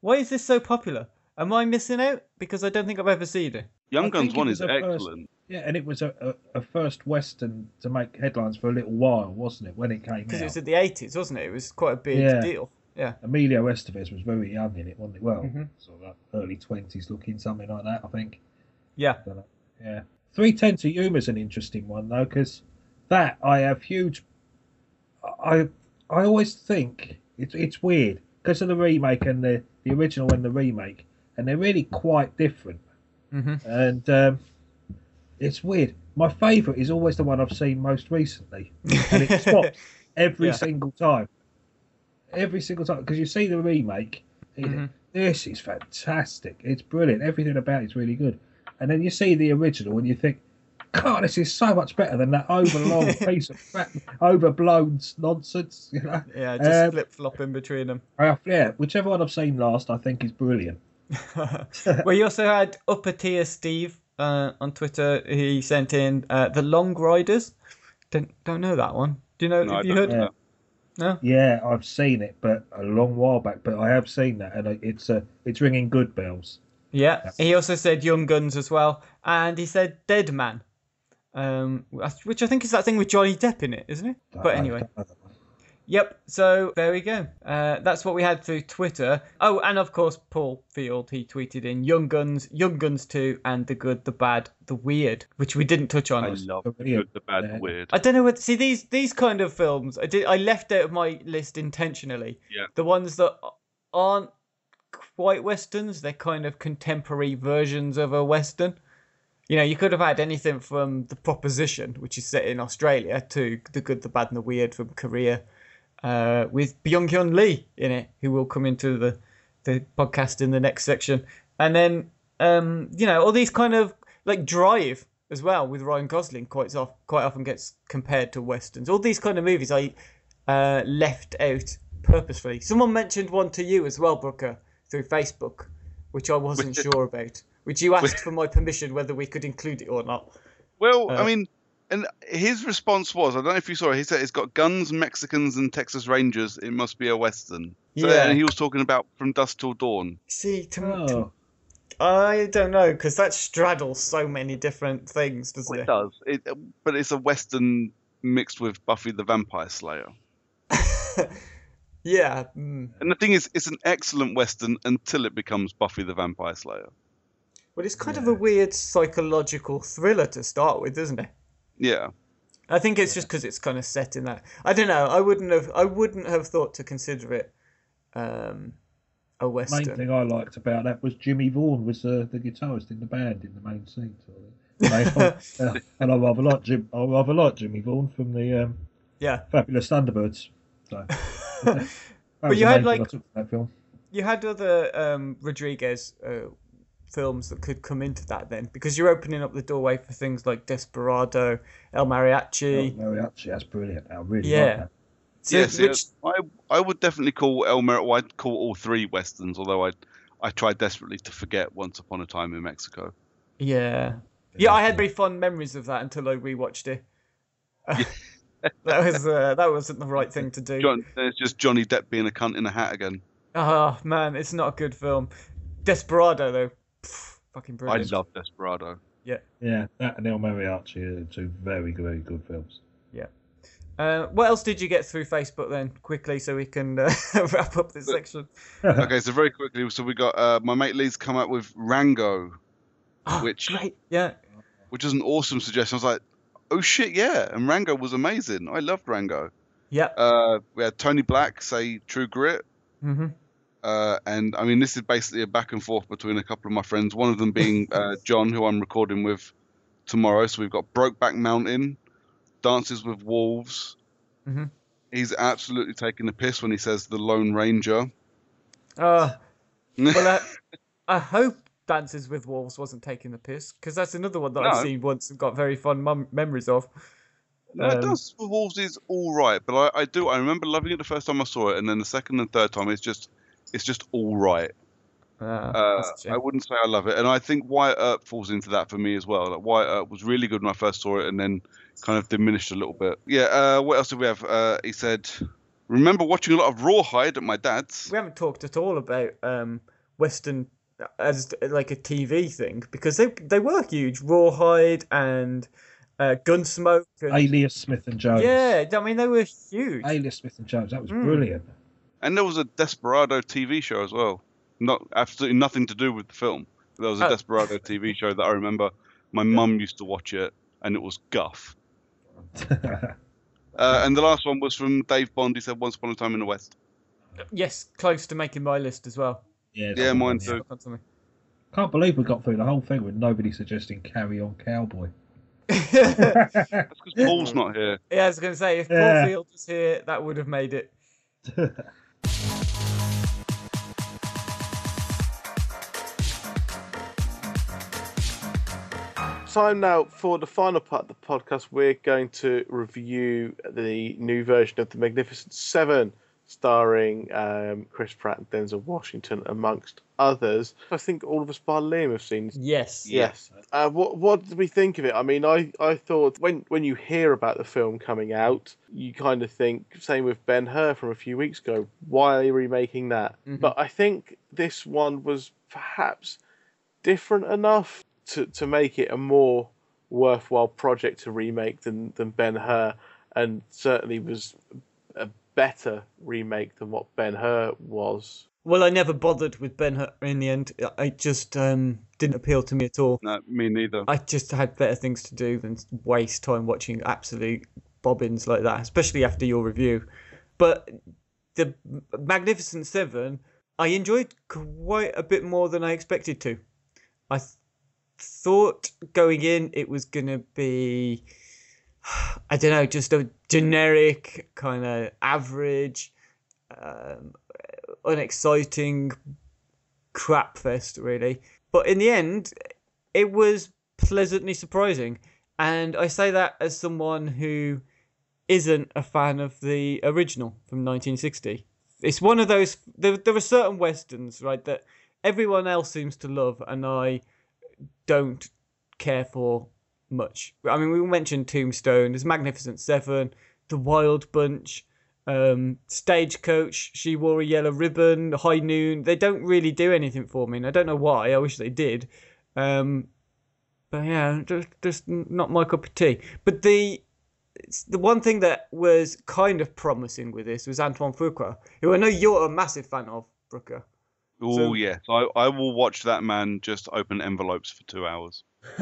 B: Why is this so popular? Am I missing out? Because I don't think I've ever seen it.
D: Young
C: I
D: Guns one is
C: a first-
D: excellent.
C: Yeah, and it was a, a, a first Western to make headlines for a little while, wasn't it, when it came out?
B: Because it was in the 80s, wasn't it? It was quite a big
C: Yeah.
B: deal. Yeah.
C: Emilio Estevez was very young in it, wasn't it? Well,
B: Mhm.
C: sort of early 20s looking, something like that, I think.
B: Yeah.
C: Dunno. Yeah. 310 to Yuma's an interesting one, though, because that I have huge. I I always think it's it's weird because of the remake and the, the original and the remake, and they're really quite different.
B: hmm
C: And um, it's weird. My favourite is always the one I've seen most recently, and it stops (laughs) every
B: Yeah.
C: single time. Every single time, because you see the remake,
B: Mhm.
C: this is fantastic. It's brilliant. Everything about it's really good. And then you see the original, and you think, God, this is so much better than that overlong (laughs) piece of crap, overblown nonsense. (laughs) You know,
B: Yeah, just
C: Um,
B: flip flopping between them.
C: Uh, yeah, whichever one I've seen last, I think is brilliant.
B: well, you also had Upper Tier Steve uh, on Twitter. He sent in uh, the Long Riders. Don't don't know that one. Do you know?
D: No,
B: have you heard?
D: know.
C: Yeah.
B: No.
C: Yeah, I've seen it, but a long while back. But I have seen that, and it's uh, it's ringing good bells.
B: Yeah. He also said Young Guns as well, and he said Dead Man, um, which I think is that thing with Johnny Depp in it, isn't it? But
C: I- I
B: anyway. Yep. So there we go. Uh, that's what we had through Twitter. Oh, and of course, Paul Field he tweeted in Young Guns, Young Guns Two, and the Good, the Bad, the Weird, which we didn't touch on.
D: I love the good, the bad, the weird.
B: I don't know what. See these these kind of films. I did. I left out of my list intentionally.
D: Yeah.
B: The ones that aren't quite westerns. They're kind of contemporary versions of a western. You know, you could have had anything from The Proposition, which is set in Australia, to The Good, the Bad, and the Weird from Korea, uh, with Byung-hun Lee in it, who will come into the the podcast in the next section, and then um, you know all these kind of like Drive as well with Ryan Gosling quite off, quite often gets compared to westerns. All these kind of movies I uh, left out purposefully. Someone mentioned one to you as well, Brooker, through Facebook, which I wasn't
D: Which-
B: sure about. Which you asked for my permission whether we could include it or not.
D: Well,
B: Uh,
D: I mean, and his response was, I don't know if you saw it. He said it's got guns, Mexicans, and Texas Rangers. It must be a western. So,
B: Yeah.
D: And he was talking about From Dusk Till Dawn.
B: See, to, to-
C: Oh,
B: I don't know because that straddles so many different things, doesn't
D: Well,
B: it?
D: it does. It, but it's a western mixed with Buffy the Vampire Slayer. (laughs)
B: yeah. mm.
D: And the thing is, it's an excellent western until it becomes Buffy the Vampire Slayer.
B: Well, it's kind of a weird psychological thriller to start with, isn't it?
D: Yeah.
B: I think it's just because it's kind of set in that. I don't know. I wouldn't have. I wouldn't have thought to consider it um, a
C: main thing I liked about that was Jimmy Vaughan was uh, the guitarist in the band in the main scene. Sort of. uh, (laughs) and I rather like Jim. I rather like Jimmy Vaughan from the um,
B: Yeah.
C: Fabulous Thunderbirds. So, (laughs) that was
B: you had, like-
C: I took from that film.
B: You had other um, Rodriguez uh, films that could come into that then, because you're opening up the doorway for things like Desperado, El Mariachi.
C: Oh, Mariachi, that's brilliant. I really
B: Yeah.
C: like that.
B: So-
D: yeah, see,
B: which,
D: I I would definitely call El Mer- well, I'd call all three westerns, although I I tried desperately to forget Once Upon a Time in Mexico.
B: yeah, yeah. I had very fond memories of that until I rewatched it. (laughs) (laughs) that was uh, that wasn't the right thing to do.
D: John, it's just Johnny Depp being a cunt in a hat again.
B: Oh man, it's not a good film. Desperado though, pff, (sighs) fucking brilliant.
D: I love Desperado.
C: Yeah, Yeah, that and El Mariachi are two very, very good films. Yeah.
B: Uh, what else did you get through Facebook then, quickly, so we can uh, (laughs) wrap up this section? (laughs)
D: okay, so very quickly, so we got uh, my mate Lee's come up with Rango,
B: Oh,
D: Which-
B: great, yeah,
D: which is an awesome suggestion. I was like, oh shit, yeah, and Rango was amazing. I loved Rango.
B: yeah.
D: Uh, we had Tony Black say True Grit.
B: hmm
D: Uh, and I mean, this is basically a back and forth between a couple of my friends. One of them being (laughs) uh, John, who I'm recording with tomorrow. So we've got Brokeback Mountain, Dances with Wolves.
B: Mhm.
D: He's absolutely taking the piss when he says the Lone Ranger.
B: Uh, well, (laughs) uh, I hope Dances with Wolves wasn't taking the piss because that's another one that I've seen once and got very fond mum- memories of.
D: No,
B: Um,
D: Dances with Wolves is all right, but I, I do. I remember loving it the first time I saw it, and then the second and third time, it's just, it's just all right.
B: Uh,
D: Uh,
B: that's a shame.
D: I wouldn't say I love it, and I think Wyatt Earp falls into that for me as well. Like Wyatt Earp was really good when I first saw it, and then kind of diminished a little bit. Yeah. Uh, what else did we have? Uh, he said, "Remember watching a lot of Rawhide at my dad's."
B: we haven't talked at all about um, Western as like a TV thing because they they were huge. Rawhide and uh, Gunsmoke. And,
C: Alias Smith and Jones.
B: yeah, I mean they were huge.
C: Alias Smith and Jones. That was
B: Mm.
C: brilliant.
D: And there was a Desperado TV show as well. Not absolutely nothing to do with the film. There was a
B: Oh.
D: Desperado TV (laughs) show that I remember. My mum used to watch it, and it was guff. (laughs) Uh, and the last one was from Dave Bond. He said, "Once upon a time in the West."
B: Yes, close to making my list as well.
C: yeah,
D: Yeah, mine too.
B: Stuck on something.
C: Can't believe we got through the whole thing with nobody suggesting Carry On Cowboy. (laughs)
D: That's because Paul's not here.
B: Yeah, I was going to say if
C: Yeah.
B: Paul Field was here, that would have made it.
A: Time now for the final part of the podcast. We're going to review the new version of The Magnificent Seven, starring um, Chris Pratt and Denzel Washington, amongst others. I think all of us, bar Liam, have seen.
B: Yes.
A: Yes. Uh, what What did we think of it? I mean, I, I thought when when you hear about the film coming out, you kind of think same with Ben Hur from a few weeks ago. Why are they remaking that?
B: Mhm.
A: But I think this one was perhaps different enough to, to make it a more worthwhile project to remake than, than Ben Hur, and certainly was a better remake than what Ben Hur was.
B: Well, I never bothered with Ben Hur in the end. It just um, didn't appeal to me at all.
D: No, me neither.
B: I just had better things to do than waste time watching absolute bobbins like that, especially after your review. But the Magnificent Seven, I enjoyed quite a bit more than I expected to. I th- thought going in it was to be, I don't know, just a generic kind of average, um, unexciting crap fest, really. But in the end, it was pleasantly surprising. And I say that as someone who isn't a fan of the original from 1960. It's one of those. There, there are certain westerns, right, that everyone else seems to love, and I don't care for much. I mean, we mentioned Tombstone, there's Magnificent Seven, The Wild Bunch, um, Stagecoach, She Wore a Yellow Ribbon, High Noon. They don't really do anything for me, and I don't know why. I wish they did. Um, but yeah, just, just not my cup of tea. But the the one thing that was kind of promising with this was Antoine Fuqua, who I know you're a massive fan of, Brooker.
D: Oh
B: So-
D: yes, I, I will watch that man just open envelopes for two hours. (laughs)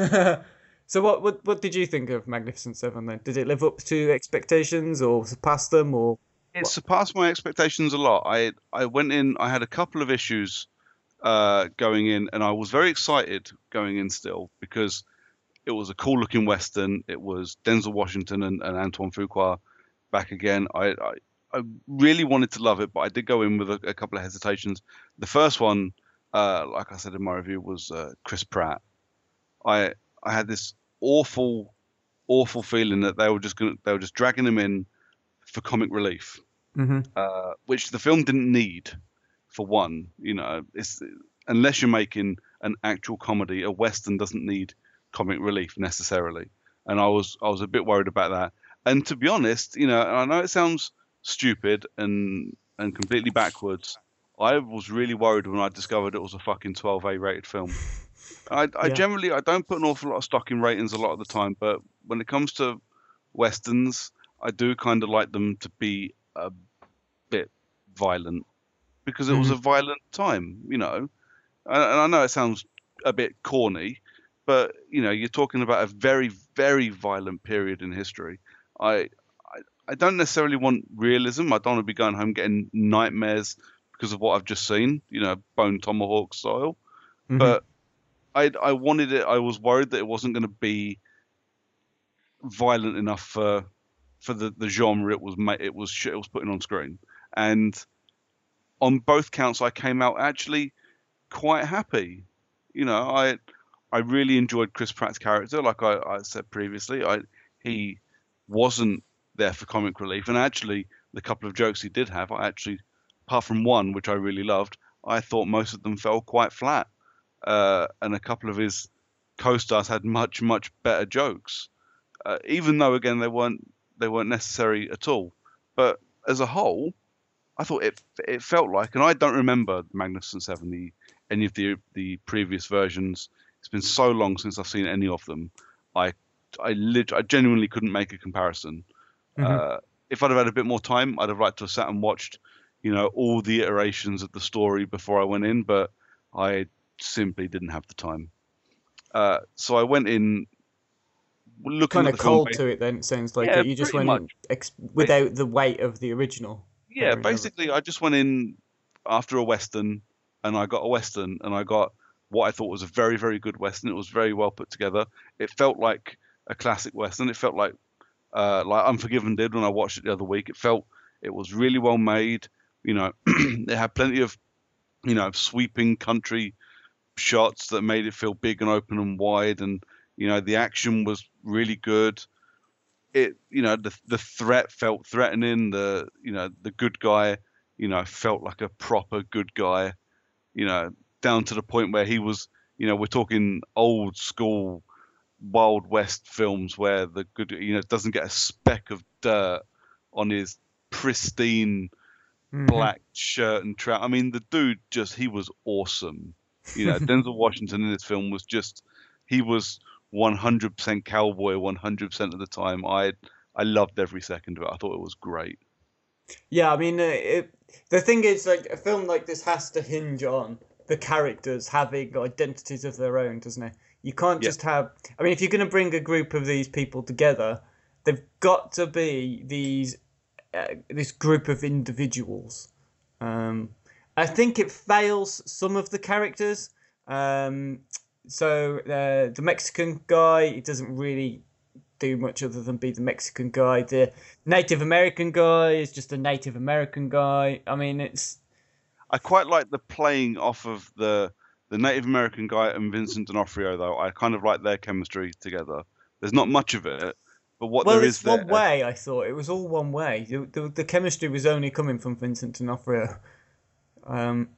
B: so what, what what did you think of Magnificent Seven then? Did it live up to expectations or surpass them or
D: It surpassed my expectations a lot. I I went in. I had a couple of issues uh, going in, and I was very excited going in still because it was a cool looking western. It was Denzel Washington and, and Antoine Fuqua back again. I, I I really wanted to love it, but I did go in with a, a couple of hesitations. The first one, uh, like I said in my review, was uh, Chris Pratt. I I had this awful, awful feeling that they were just gonna they were just dragging him in for comic relief
B: mm-hmm.
D: uh, which the film didn't need. For one, you know, it's unless you're making an actual comedy, a western doesn't need comic relief necessarily. And I was I was a bit worried about that. And to be honest, you know, I know it sounds stupid and and completely backwards. I was really worried when I discovered it was a fucking 12A rated film. I, I
B: Yeah.
D: generally I don't put an awful lot of stock in ratings a lot of the time, but when it comes to westerns, I do kind of like them to be a bit violent because it was mm-hmm. a violent time, you know. And I know it sounds a bit corny, but you know, you're talking about a very, very violent period in history. I, I, don't necessarily want realism. I don't want to be going home getting nightmares because of what I've just seen, you know, bone tomahawk style. Mm-hmm. But I, I wanted it. I was worried that it wasn't going to be violent enough for for the, the genre it was it was it was putting on screen. And on both counts, I came out actually quite happy. You know, I I really enjoyed Chris Pratt's character. Like I, I said previously, I he wasn't there for comic relief, and actually the couple of jokes he did have, I actually, apart from one which I really loved, I thought most of them fell quite flat. Uh, and a couple of his co-stars had much much better jokes, uh, even though again they weren't they weren't necessary at all. But as a whole, I thought it it felt like, and I don't remember Magnificent Seven, the any of the the previous versions. It's been so long since I've seen any of them. I I lit- I genuinely couldn't make a comparison. Uh, if I'd have had a bit more time, I'd have liked to have sat and watched, you know, all the iterations of the story before I went in, but I simply didn't have the time. Uh, so I went in looking
B: Kind of
D: the film
B: cold to it then. It sounds like
D: Yeah,
B: you just went ex- without the weight of the original.
D: Yeah, basically, I just went in after a western, and I got a western, and I got what I thought was a very, very good western. It was very well put together. It felt like a classic western. It felt like uh, like Unforgiven did when I watched it the other week. It felt it was really well made. You know, (clears throat) it had plenty of you know sweeping country shots that made it feel big and open and wide, and you know the action was really good it you know the the threat felt threatening the you know the good guy you know felt like a proper good guy you know down to the point where he was you know we're talking old school wild west films where the good you know doesn't get a speck of dirt on his pristine
B: Mhm.
D: black shirt and trout. I mean, the dude just he was awesome. You know, (laughs) Denzel Washington in this film was just he was 100% cowboy 100% of the time. I I loved every second of it. I thought it was great.
B: Yeah, I mean, uh, it, the thing is, like, a film like this has to hinge on the characters having identities of their own, doesn't it? You can't
D: Yeah.
B: just have. I mean, if you're going to bring a group of these people together, they've got to be these uh, this group of individuals. Um, I think it fails some of the characters. Um, so uh, the Mexican guy, he doesn't really do much other than be the Mexican guy. The Native American guy is just a Native American guy. I mean, it's
D: I quite like the playing off of the the Native American guy and Vincent D'Onofrio though. I kind of like their chemistry together. There's not much of it, but what
B: well,
D: there
B: it's one way. I thought it was all one way. The, the, the chemistry was only coming from Vincent D'Onofrio. Um,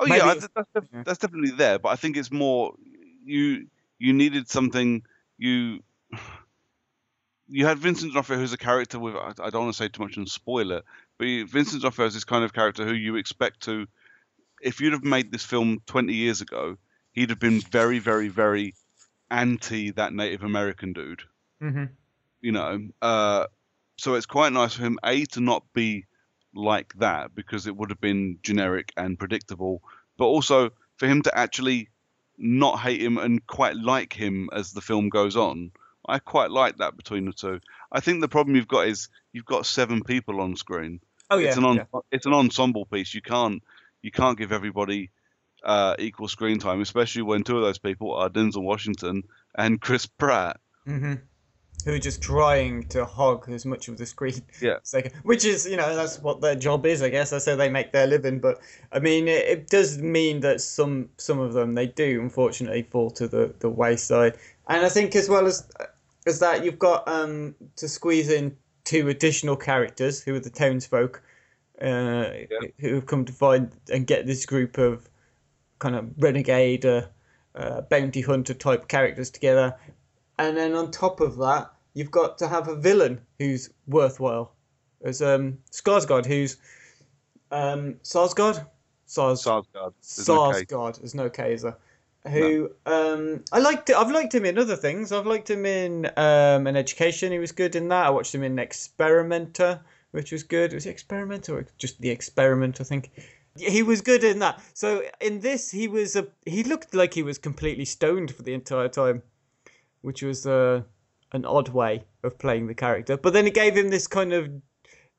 D: Oh
B: Maybe
D: yeah, that's,
B: yeah.
D: that's definitely there. But I think it's more you you needed something you you had Vincent D'Onofrio who's a character with I, I don't want to say too much and spoil it, but Vincent D'Onofrio is this kind of character who you expect to if you'd have made this film 20 years ago, he'd have been very very very anti that Native American dude
B: mhm.
D: you know. Uh, so it's quite nice for him a to not be like that because it would have been generic and predictable, but also for him to actually not hate him and quite like him as the film goes on. I quite like that between the two. I think the problem you've got is you've got seven people on screen.
B: Oh yeah,
D: it's an on,
B: yeah.
D: it's an ensemble piece. You can't you can't give everybody uh, equal screen time, especially when two of those people are Denzel Washington and Chris Pratt.
B: hmm Who are just trying to hog as much of the screen (laughs)
D: Yeah.
B: as they can, which is, you know, that's what their job is, I guess. That's how they make their living. But I mean, it, it does mean that some some of them they do unfortunately fall to the, the wayside. And I think as well as as that, you've got um to squeeze in two additional characters who are the townsfolk, uh, who have come to find and get this group of kind of renegade, uh, uh, bounty hunter type characters together. And then on top of that, you've got to have a villain who's worthwhile. There's um, Skarsgård, who's um, Sarsgaard? Sars-
D: Sarsgaard. There's no K.
B: Sarsgaard. There's no K, is there? Who um, I liked. I've liked him in other things. I've liked him in um, an education. He was good in that. I watched him in Experimenter, which was good. Was it Experimenter or just the Experiment? I think he was good in that. So in this, he was a. He looked like he was completely stoned for the entire time, which was uh, an odd way of playing the character. But then it gave him this kind of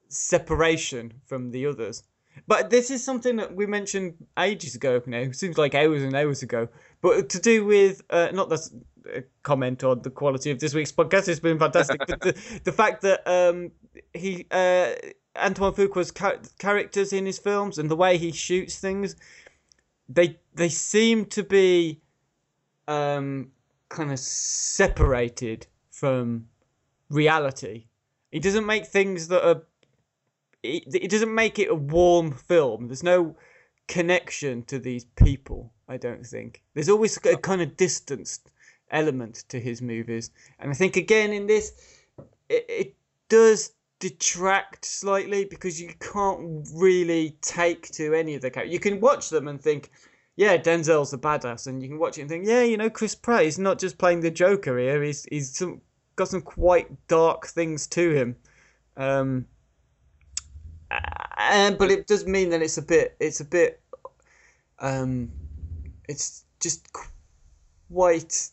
B: separation from the others. But this is something that we mentioned ages ago now. It seems like hours and hours ago. But to do with, uh, not that's a comment on the quality of this week's podcast, it's been fantastic. but the, (laughs) the fact that um, he, uh, Antoine Fuqua's char- characters in his films and the way he shoots things, they they seem to be um, kind of separated from reality. He doesn't make things that are it, it doesn't make it a warm film. There's no connection to these people. I don't think there's always a kind of distanced element to his movies, and I think again in this, it, it does detract slightly because you can't really take to any of the characters. You can watch them and think, yeah, Denzel's a badass, and you can watch it and think, yeah, you know, Chris Pratt is not just playing the Joker here. He's he's some, got some quite dark things to him. Um, and but it does mean that it's a bit, it's a bit, um, it's just quite.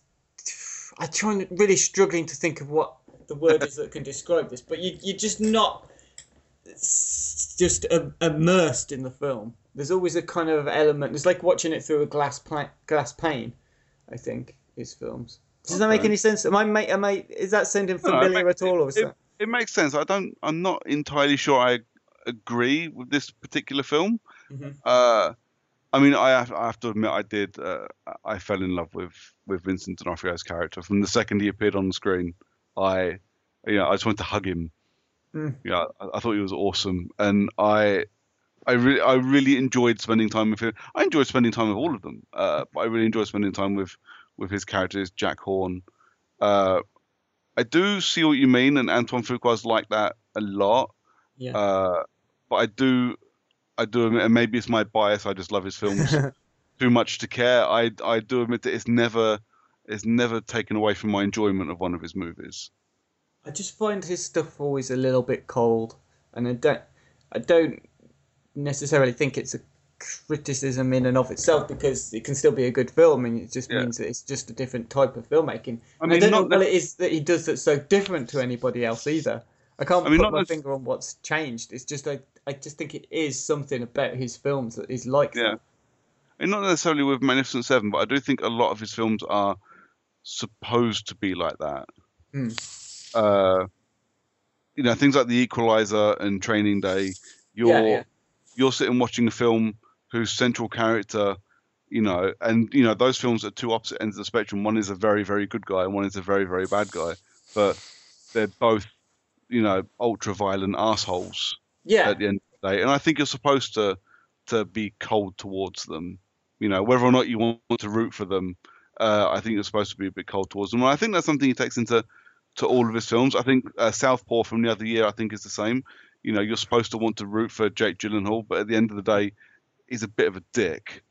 B: I'm trying really struggling to think of what the word is that can describe this, but you you're just not just immersed in the film. There's always a kind of element. It's like watching it through a glass pla- glass pane. I think his films. Does okay. that make any sense? Am I, am I, is that sounding familiar no, at all? Or
D: it,
B: that...
D: it, makes sense. I don't. I'm not entirely sure. I agree with this particular film. Mm-hmm. Uh, I mean, I have, I have, to admit, I did. Uh, I fell in love with with Vincent D'Onofrio's character from the second he appeared on the screen. I, you know, I just wanted to hug him. Mm. Yeah, I, I, thought he was awesome, and I, I really, I really enjoyed spending time with him. I enjoyed spending time with all of them, uh, but I really enjoyed spending time with with his characters, Jack Horne. Uh, I do see what you mean, and Antoine Fuqua's like that a lot.
B: Yeah.
D: But I do, I do admit, and maybe it's my bias. I just love his films (laughs) too much to care. I, I do admit that it's never, it's never taken away from my enjoyment of one of his movies.
B: I just find his stuff always a little bit cold, and I don't, I don't necessarily think it's a criticism in and of itself because it can still be a good film, and it just yeah. means that it's just a different type of filmmaking. I mean, I don't know what it is that he does that's so different to anybody else either. I can't I mean, put my finger on what's changed. It's just I, I just think it is something about his films that is like
D: yeah. That. And not necessarily with Magnificent Seven, but I do think a lot of his films are supposed to be like that.
B: Mm
D: uh, you know, things like The Equalizer and Training Day, you're yeah, yeah. you're sitting watching a film whose central character, you know, and you know those films are two opposite ends of the spectrum. One is a very very good guy, and one is a very very bad guy, but they're both, you know, ultra violent assholes.
B: Yeah.
D: At the end of the day, and I think you're supposed to to be cold towards them. You know, whether or not you want to root for them, uh, I think you're supposed to be a bit cold towards them. And I think that's something he takes into to all of his films. I think uh, Southpaw from the other year, I think, is the same. You know, you're supposed to want to root for Jake Gyllenhaal, but at the end of the day, he's a bit of a dick.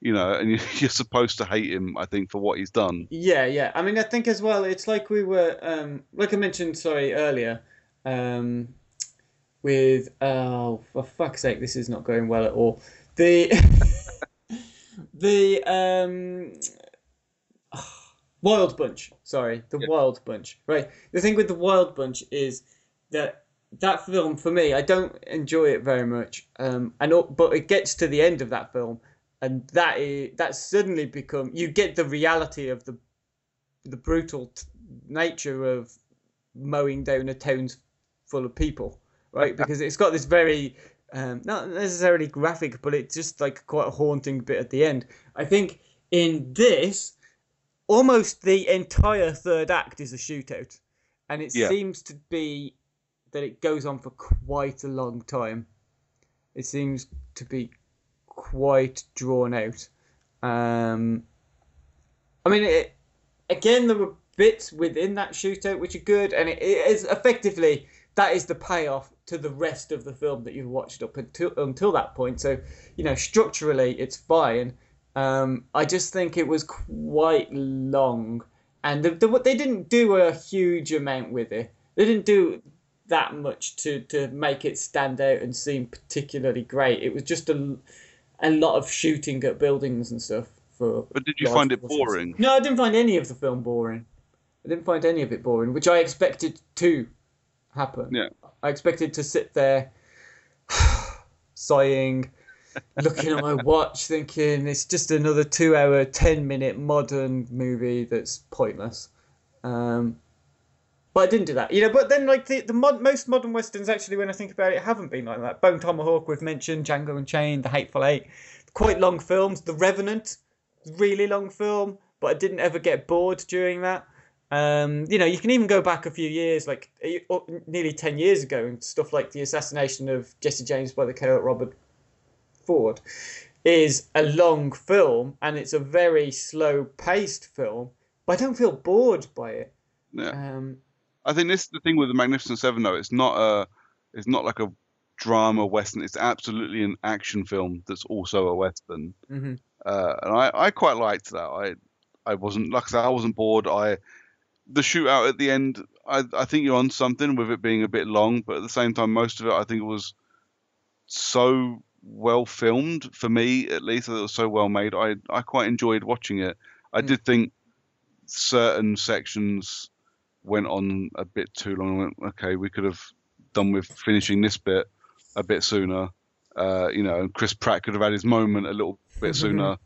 D: You know, and (laughs) you're supposed to hate him, I think, for what he's done.
B: Yeah, yeah. I mean, I think as well, it's like we were, um, like I mentioned, sorry, earlier, um, with, oh, for fuck's sake, this is not going well at all. The, (laughs) the, um, (sighs) Wild Bunch. Sorry, the yeah. Wild Bunch. Right. The thing with the Wild Bunch is that that film for me, I don't enjoy it very much. Um, and but it gets to the end of that film, and that is that suddenly become you get the reality of the the brutal t- nature of mowing down a town full of people, right? Because it's got this very um, not necessarily graphic, but it's just like quite a haunting bit at the end. I think in this almost the entire third act is a shootout, and it yeah. seems to be that it goes on for quite a long time. It seems to be quite drawn out. Um, I mean, it, again, there were bits within that shootout which are good, and it, it is effectively that is the payoff to the rest of the film that you've watched up until until that point. So, you know, structurally, it's fine um, I just think it was quite long, and the, the, they didn't do a huge amount with it. They didn't do that much to, to make it stand out and seem particularly great. It was just a, a lot of shooting at buildings and stuff. For
D: but did you find it boring?
B: No, I didn't find any of the film boring. I didn't find any of it boring, which I expected to happen.
D: Yeah.
B: I expected to sit there (sighs) sighing looking at my (laughs) watch, thinking it's just another two-hour, ten-minute modern movie that's pointless. Um, but I didn't do that, you know. But then, like the the mod, most modern westerns, actually, when I think about it, haven't been like that. Bone Tomahawk, we've mentioned Django Unchained, The Hateful Eight, quite long films. The Revenant, really long film, but I didn't ever get bored during that. Um, you know, you can even go back a few years, like nearly ten years ago, and stuff like the assassination of Jesse James by the killer Robert Ford is a long film and it's a very slow paced film, but I don't feel bored by it.
D: Yeah. Um, I think this is the thing with the Magnificent Seven, though. It's not a, it's not like a drama western. It's absolutely an action film that's also a western.
B: Mm-hmm.
D: uh, and I, I quite liked that. I I wasn't like I said, I wasn't bored. I the shootout at the end, I I think you're on something with it being a bit long, but at the same time, most of it I think it was so well filmed for me at least. It was so well made. I I quite enjoyed watching it. I
B: Mm.
D: did think certain sections went on a bit too long. I went, okay, we could have done with finishing this bit a bit sooner. Uh, you know, and Chris Pratt could have had his moment a little bit (laughs) sooner,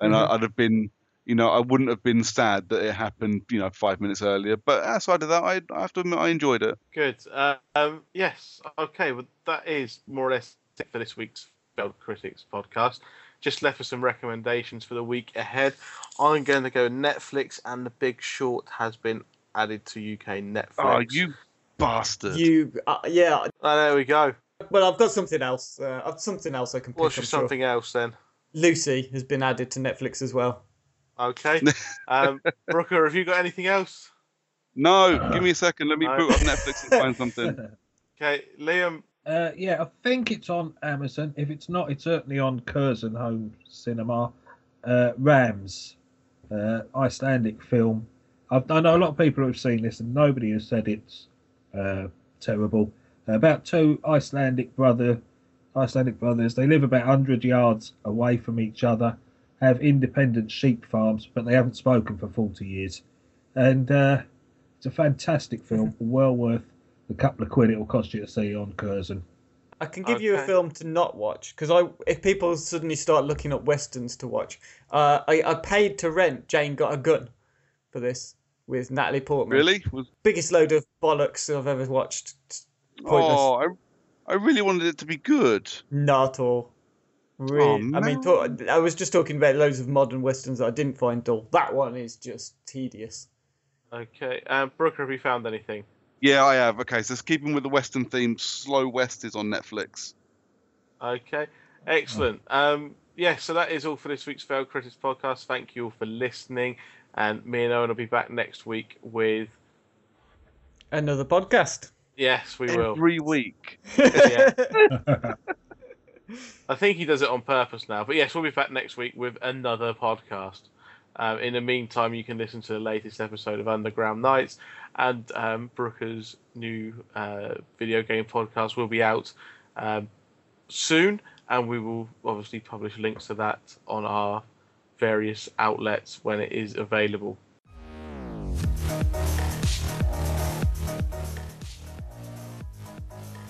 D: and I, I'd have been, you know, I wouldn't have been sad that it happened, you know, five minutes earlier. But outside of that, I, I have to admit, I enjoyed it.
A: Good. Uh, um, yes. Okay. Well, that is more or less it for this week's Failed Critics podcast. Just left with some recommendations for the week ahead. I'm going to go Netflix, and The Big Short has been added to UK Netflix.
D: Oh, you bastard!
B: You, uh, yeah.
A: Oh, there we go.
B: Well, I've got something else. Uh, I've something else I can pick.
A: What's
B: I'm sure.
A: something else then?
B: Lucy has been added to Netflix as well.
A: Okay. (laughs) Um, Brooker, have you got anything else?
D: No, give me a second. Let me
A: No.
D: boot up Netflix and find something. (laughs)
A: Okay, Liam.
C: Uh, yeah, I think it's on Amazon. If it's not, it's certainly on Curzon Home Cinema. Uh, Rams, uh, Icelandic film. I've, I know a lot of people have seen this, and nobody has said it's uh, terrible. About two Icelandic brother, Icelandic brothers. They live about hundred yards away from each other, have independent sheep farms, but they haven't spoken for forty years. And uh, it's a fantastic film, (laughs) well worth the couple of quid it will cost you to see on Curzon.
B: I can give you a film to not watch because I, if people suddenly start looking up westerns to watch, uh, I, I paid to rent Jane Got a Gun for this with Natalie Portman.
D: Really? Was
B: Biggest load of bollocks I've ever watched. Pointless.
D: oh, I, I really wanted it to be good.
B: Not at all. Really,
D: Oh,
B: I mean, talk, I was just talking about loads of modern westerns that I didn't find dull. That one is just tedious.
A: Okay. Um, Brooker, have you found anything?
D: Yeah, I have. Okay, so it's keeping with the Western theme. Slow West is on Netflix.
A: Okay, excellent. Um, yeah, so that is all for this week's Failed Critics podcast. Thank you all for listening, and me and Owen will be back next week with.
B: Another podcast.
A: Yes, we will.
D: Every week. (laughs)
A: Yeah. (laughs) I think he does it on purpose now, but yes, we'll be back next week with another podcast. Um, in the meantime, you can listen to the latest episode of Underground Nights, and um, Brooker's new uh, video game podcast will be out um, soon, and we will obviously publish links to that on our various outlets when it is available.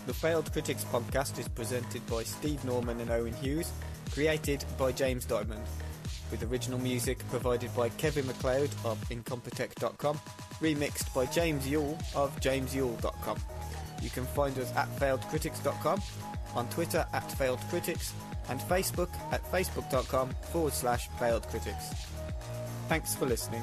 E: The Failed Critics podcast is presented by Steve Norman and Owen Hughes, created by James Diamond, with original music provided by Kevin MacLeod of Incompetech.com, remixed by James Yule of JamesYule.com. You can find us at FailedCritics.com, on Twitter at FailedCritics, and Facebook at Facebook.com forward slash FailedCritics. Thanks for listening.